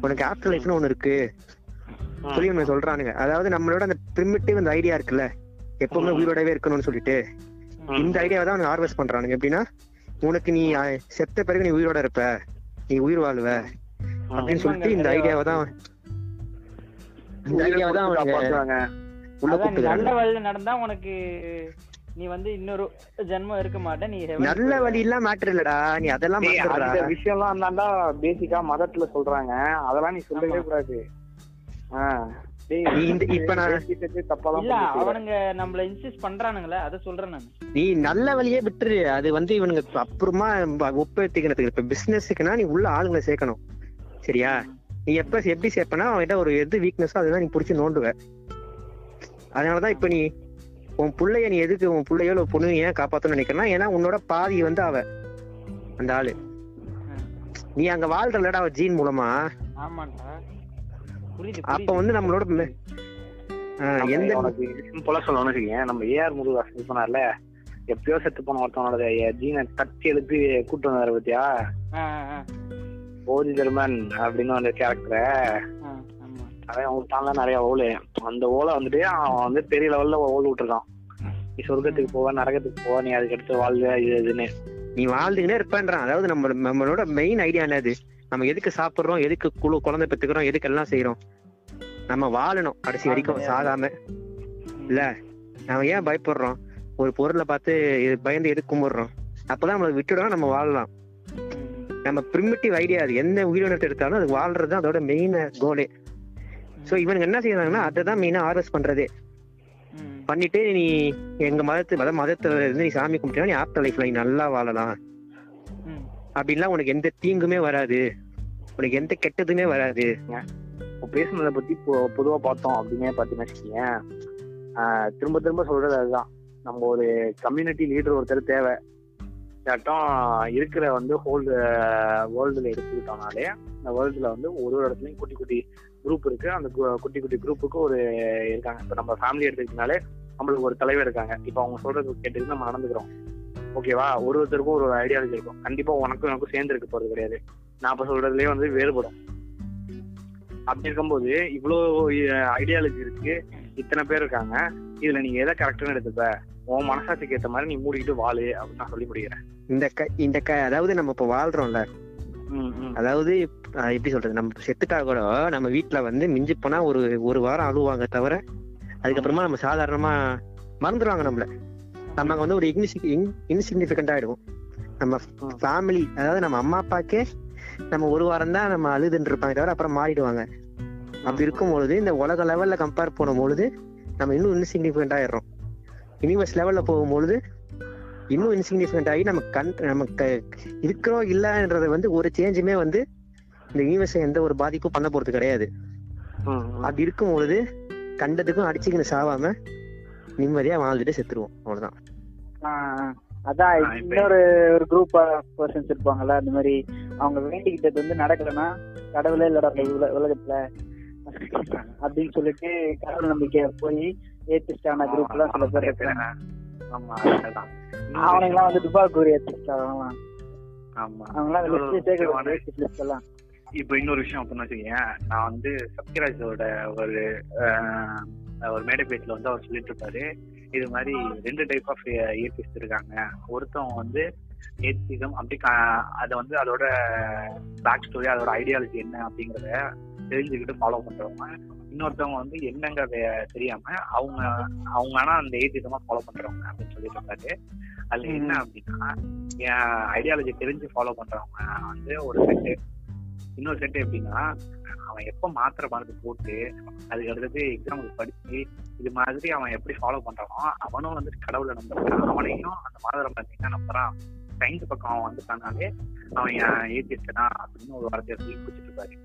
உனக்கு ஆஃப்டர் லைஃப்னு ஒண்ணு இருக்கு. சொல்லி ஒண்ணு சொல்றானுங்க? அதாவது நம்மளோட அந்த பிரிமிட்டிவ் அந்த ஐடியா இருக்குல்ல. எப்பவுமே உயிரோடவே இருக்கணும்னு சொல்லிட்டு. இந்த ஐடியாவை தான் அவங்க ஹார்வெஸ்ட் பண்றானுங்க. எப்படின்னா உனக்கு நீ செத்த பிறகு நீ உயிரோட இருப்ப. நீ உயிர் வாழ்வ. அப்படின்னு சொல்லிட்டு இந்த ஐடியாவை தான் இந்த ஐடியாவை தான் அவங்க உள்ள நல்ல வழியில நடந்தா உனக்கு நீ வந்து இன்னொரு ஜென்மம் இருக்க மாட்ட நீ நல்ல. வழி எல்லாம் மேட்டர் இல்லடா. நீ அதெல்லாம் டேய், மறந்துடுறா. அந்த விஷயம்லாம் தாண்டா பேசிக்கா மதத்துல சொல்றாங்க. அதெல்லாம் நீ சொல்லவே. கூடாது. ஆ. அவனுங்க நம்மள இன்சிஸ்ட் பண்றானுங்களே அத சொல்றேன் நான். நீ நல்ல வழியே விட்டுரு. அது வந்து இவனுங்க அப்புறமா ஒப்பேத்திக்கிறதுக்கு இப்ப பிசினஸுக்குன்னா நீ உள்ள ஆளுங்களை சேர்க்கணும். சரியா? நீ எப்ப எப்படி சேர்ப்பனா அவன்கிட்ட ஒரு எது வீக்னஸோ அதுதான் நீ புடிச்சு நோண்டுவ. அதனாலதான் இப்ப நீ உன் புள்ளைய நீ எதுக்கு உன் புள்ளையோ இல்ல பொண்ணு ஏன் காப்பாத்தணும்னு நினைக்கிறனா ஏன்னா உன்னோட பாதி வந்து அவ. அந்த ஆளு. நீ அங்க வாழ்றலடா அவ ஜீன் மூலமா. ஆமாண்டா. அப்ப. வந்து நம்மளோட எந்த உனக்கு சிம்பிளா சொல்லணும்னு வச்சுக்கேன் நம்ம ஏஆர் முருகாசன் சொன்னார்ல எப்பயோ செத்து போன ஒருத்தனோட ஜீனை தட்டி எழுப்பி கூட்டு வந்தாரு பத்தியா? ஓதி ஜெர்மன் அப்படின்னு அந்த கேரக்டரை அவன் அவனுக்கு நிறைய ஓலு. அந்த ஓலை வந்துட்டு அவன் வந்து பெரிய லெவல்ல ஓல் விட்டுருக்கான். நீ சொர்க்கத்துக்கு போவ நரகத்துக்கு போவ நீ அதுக்கு அடுத்து வாழ்வ இது இதுன்னு. நீ வாழ்ந்துக்கிட்டே இருப்பேன்றான். அதாவது நம்ம நம்மளோட மெயின் ஐடியா என்னது? நம்ம எதுக்கு சாப்பிடுறோம்? எதுக்கு குழு குழந்தை பெத்துக்கிறோம் எதுக்கு எல்லாம் செய்யறோம் நம்ம வாழணும் கடைசி வரைக்கும் சாகாம. இல்ல நம்ம ஏன் பயப்படுறோம்? ஒரு பொருளை பார்த்து பயந்து எதுக்கு கும்பிடுறோம்? அப்பதான் நம்மளை விட்டுடும் நம்ம வாழலாம். நம்ம பிரிமிட்டிவ் ஐடியா அது. எந்த உயிரினத்தை எடுத்தாலும் அது வாழ்றது அதோட மெயின் கோலே சோ இவனுங்க என்ன செய்யறாங்கன்னா அதை தான் மெயினா ஆர்வஸ் பண்றதே. பண்ணிட்டு நீ எங்க மதத்து மத மதத்துல இருந்து நீ சாமி கும்பிட்டா நீ ஆஃப்டர் லைஃப்ல நீ நல்லா வாழலாம். அப்படின்லாம் உனக்கு எந்த தீங்குமே வராது. உனக்கு எந்த கெட்டதுமே வராது. இப்போ பேசுனதை பத்தி பொ- பொதுவா பார்த்தோம் அப்படின்னே பாத்தீங்கன்னா வச்சுக்கோங்க. திரும்ப திரும்ப சொல்றது அதுதான். நம்ம ஒரு கம்யூனிட்டி லீடர் ஒருத்தர் தேவை. இல்லாட்டும் இருக்கிற வந்து ஹோல்டு வேர்ல்டுல எடுத்துக்கிட்டோம்னாலே இந்த வேர்ல்டுல வந்து ஒரு ஒரு இடத்துலயும் குட்டி குட்டி குரூப் இருக்கு. அந்த கு- குட்டி குட்டி குரூப்புக்கு ஒரு இருக்காங்க. இப்போ நம்ம ஃபேமிலி எடுத்துக்கிட்டனாலே நம்மளுக்கு ஒரு தலைவர் இருக்காங்க. இப்போ அவங்க சொல்றது கேட்டுட்டு நம்ம நடந்துக்கிறோம். ஓகேவா ஒரு ஒருத்தருக்கும் ஒரு ஐடியாலஜி இருக்கும் கண்டிப்பா உனக்கும் எனக்கும் சேர்ந்து இருக்க போறது கிடையாது. நான் இப்ப சொல்றதுலயே வந்து வேறுபடும். அப்படி இருக்கும்போது இவ்வளோ ஐடியாலஜி இருக்கு. இத்தனை பேர் இருக்காங்க. இதுல நீங்க எதை கரெக்டான எடுத்துப்ப? உன் மனசாட்சிக்கு ஏத்த மாதிரி நீ மூடிக்கிட்டு வாழு அப்படின்னு நான் சொல்லி முடிக்கிறேன். இந்த க இந்த க அதாவது நம்ம இப்ப வாழ்றோம்ல. அதாவது எப்படி சொல்றது? நம்ம செத்துட்டா கூட நம்ம வீட்ல வந்து மிஞ்சி போனா ஒரு ஒரு வாரம் அழுவாங்க தவிர அதுக்கப்புறமா நம்ம சாதாரணமா மறந்துடுவாங்க நம்மள. நமக்கு வந்து ஒரு இன்சிக்னிபிகண்ட் ஆயிடும் நம்ம ஃபேமிலி அதாவது நம்ம அம்மா அப்பாக்கே நம்ம ஒரு வாரம் தான் நம்ம அழுதுன்னு இருப்பாங்க தவிர அப்புறம் மாறிடுவாங்க. அப்படி இருக்கும் பொழுது இந்த உலக லெவல்ல கம்பேர் பண்ணும்பொழுது நம்ம இன்னும் இன்சிக்னிபிகண்ட் ஆயிடுறோம். யூனிவர்ஸ் லெவல்ல போகும்பொழுது இன்னும் இன்சிக்னிஃபிகண்ட் ஆகி நம்ம கண் நமக்கு இருக்கிறோம் இல்லைன்றது வந்து ஒரு சேஞ்சுமே வந்து இந்த யூனிவர்ஸை எந்த ஒரு பாதிப்பும் பண்ண போறது கிடையாது. அப்படி இருக்கும் பொழுது கண்டதுக்கும் அடிச்சுக்கின்னு சாவாம நிம்மதியா வாழ்ந்துட்டு செத்துருவோம். அவ்வளவுதான். அதான் இன்னொரு ஒரு குரூப் ஆஃப் பர்சன்ஸ் இருப்பாங்கல்ல அந்த மாதிரி அவங்க வேண்டிக்கிட்டது வந்து நடக்கலன்னா கடவுளே இல்லடா உலகத்துல அப்படின்னு சொல்லிட்டு கடவுள் நம்பிக்கை போய் ஏத்திஸ்டான குரூப் எல்லாம் சில பேர் ஆமா. இன்னொரு அவனுங்க எல்லாம் வந்து விஷயம் துபாக்கூர் ஏத்திஸ்டா ஆமா. அவங்க எல்லாம். இப்போ இன்னொரு விஷயம் அப்படின்னு வச்சுக்கேன் நான் வந்து சத்யராஜோட ஒரு ஒரு மேடை பேச்சுல வந்து அவர் சொல்லிட்டு இருப்பாரு. இது மாதிரி ரெண்டு டைப் ஆஃப் ஏத்திஸ்ட் இருக்காங்க. ஒருத்தவங்க வந்து ஏத்திசம் அப்படி அதை வந்து அதோட பேக் ஸ்டோரி அதோட ஐடியாலஜி என்ன அப்படிங்கறத தெரிஞ்சுக்கிட்டு ஃபாலோ பண்றவங்க. இன்னொருத்தவங்க வந்து என்னங்கிறத தெரியாம அவங்க அவங்க ஆனா அந்த ஏத்திசமா ஃபாலோ பண்றவங்க அப்படின்னு சொல்லிட்டு இருப்பாரு அதுல என்ன அப்படின்னா என் ஐடியாலஜி தெரிஞ்சு ஃபாலோ பண்றவங்க வந்து ஒரு செட்டு இன்னொரு செட்டு எப்படின்னா அவன் எப்ப மாத்திரை மருந்து போட்டு அதுக்கு அடுத்தது எக்ஸாமுக்கு படிச்சு இது மாதிரி அவன் எப்படி ஃபாலோ பண்றானோ அவனும் வந்துட்டு கடவுளை நம்புறான். அவனையும் அந்த மாத்திரை மருந்து என்ன நம்புறான்? சயின்ஸ் பக்கம் அவன் வந்துட்டானாலே அவன் ஏத்திஸ்டனா அப்படின்னு ஒரு வார்த்தையை சொல்லி பிடிச்சிட்டு இருப்பாரு.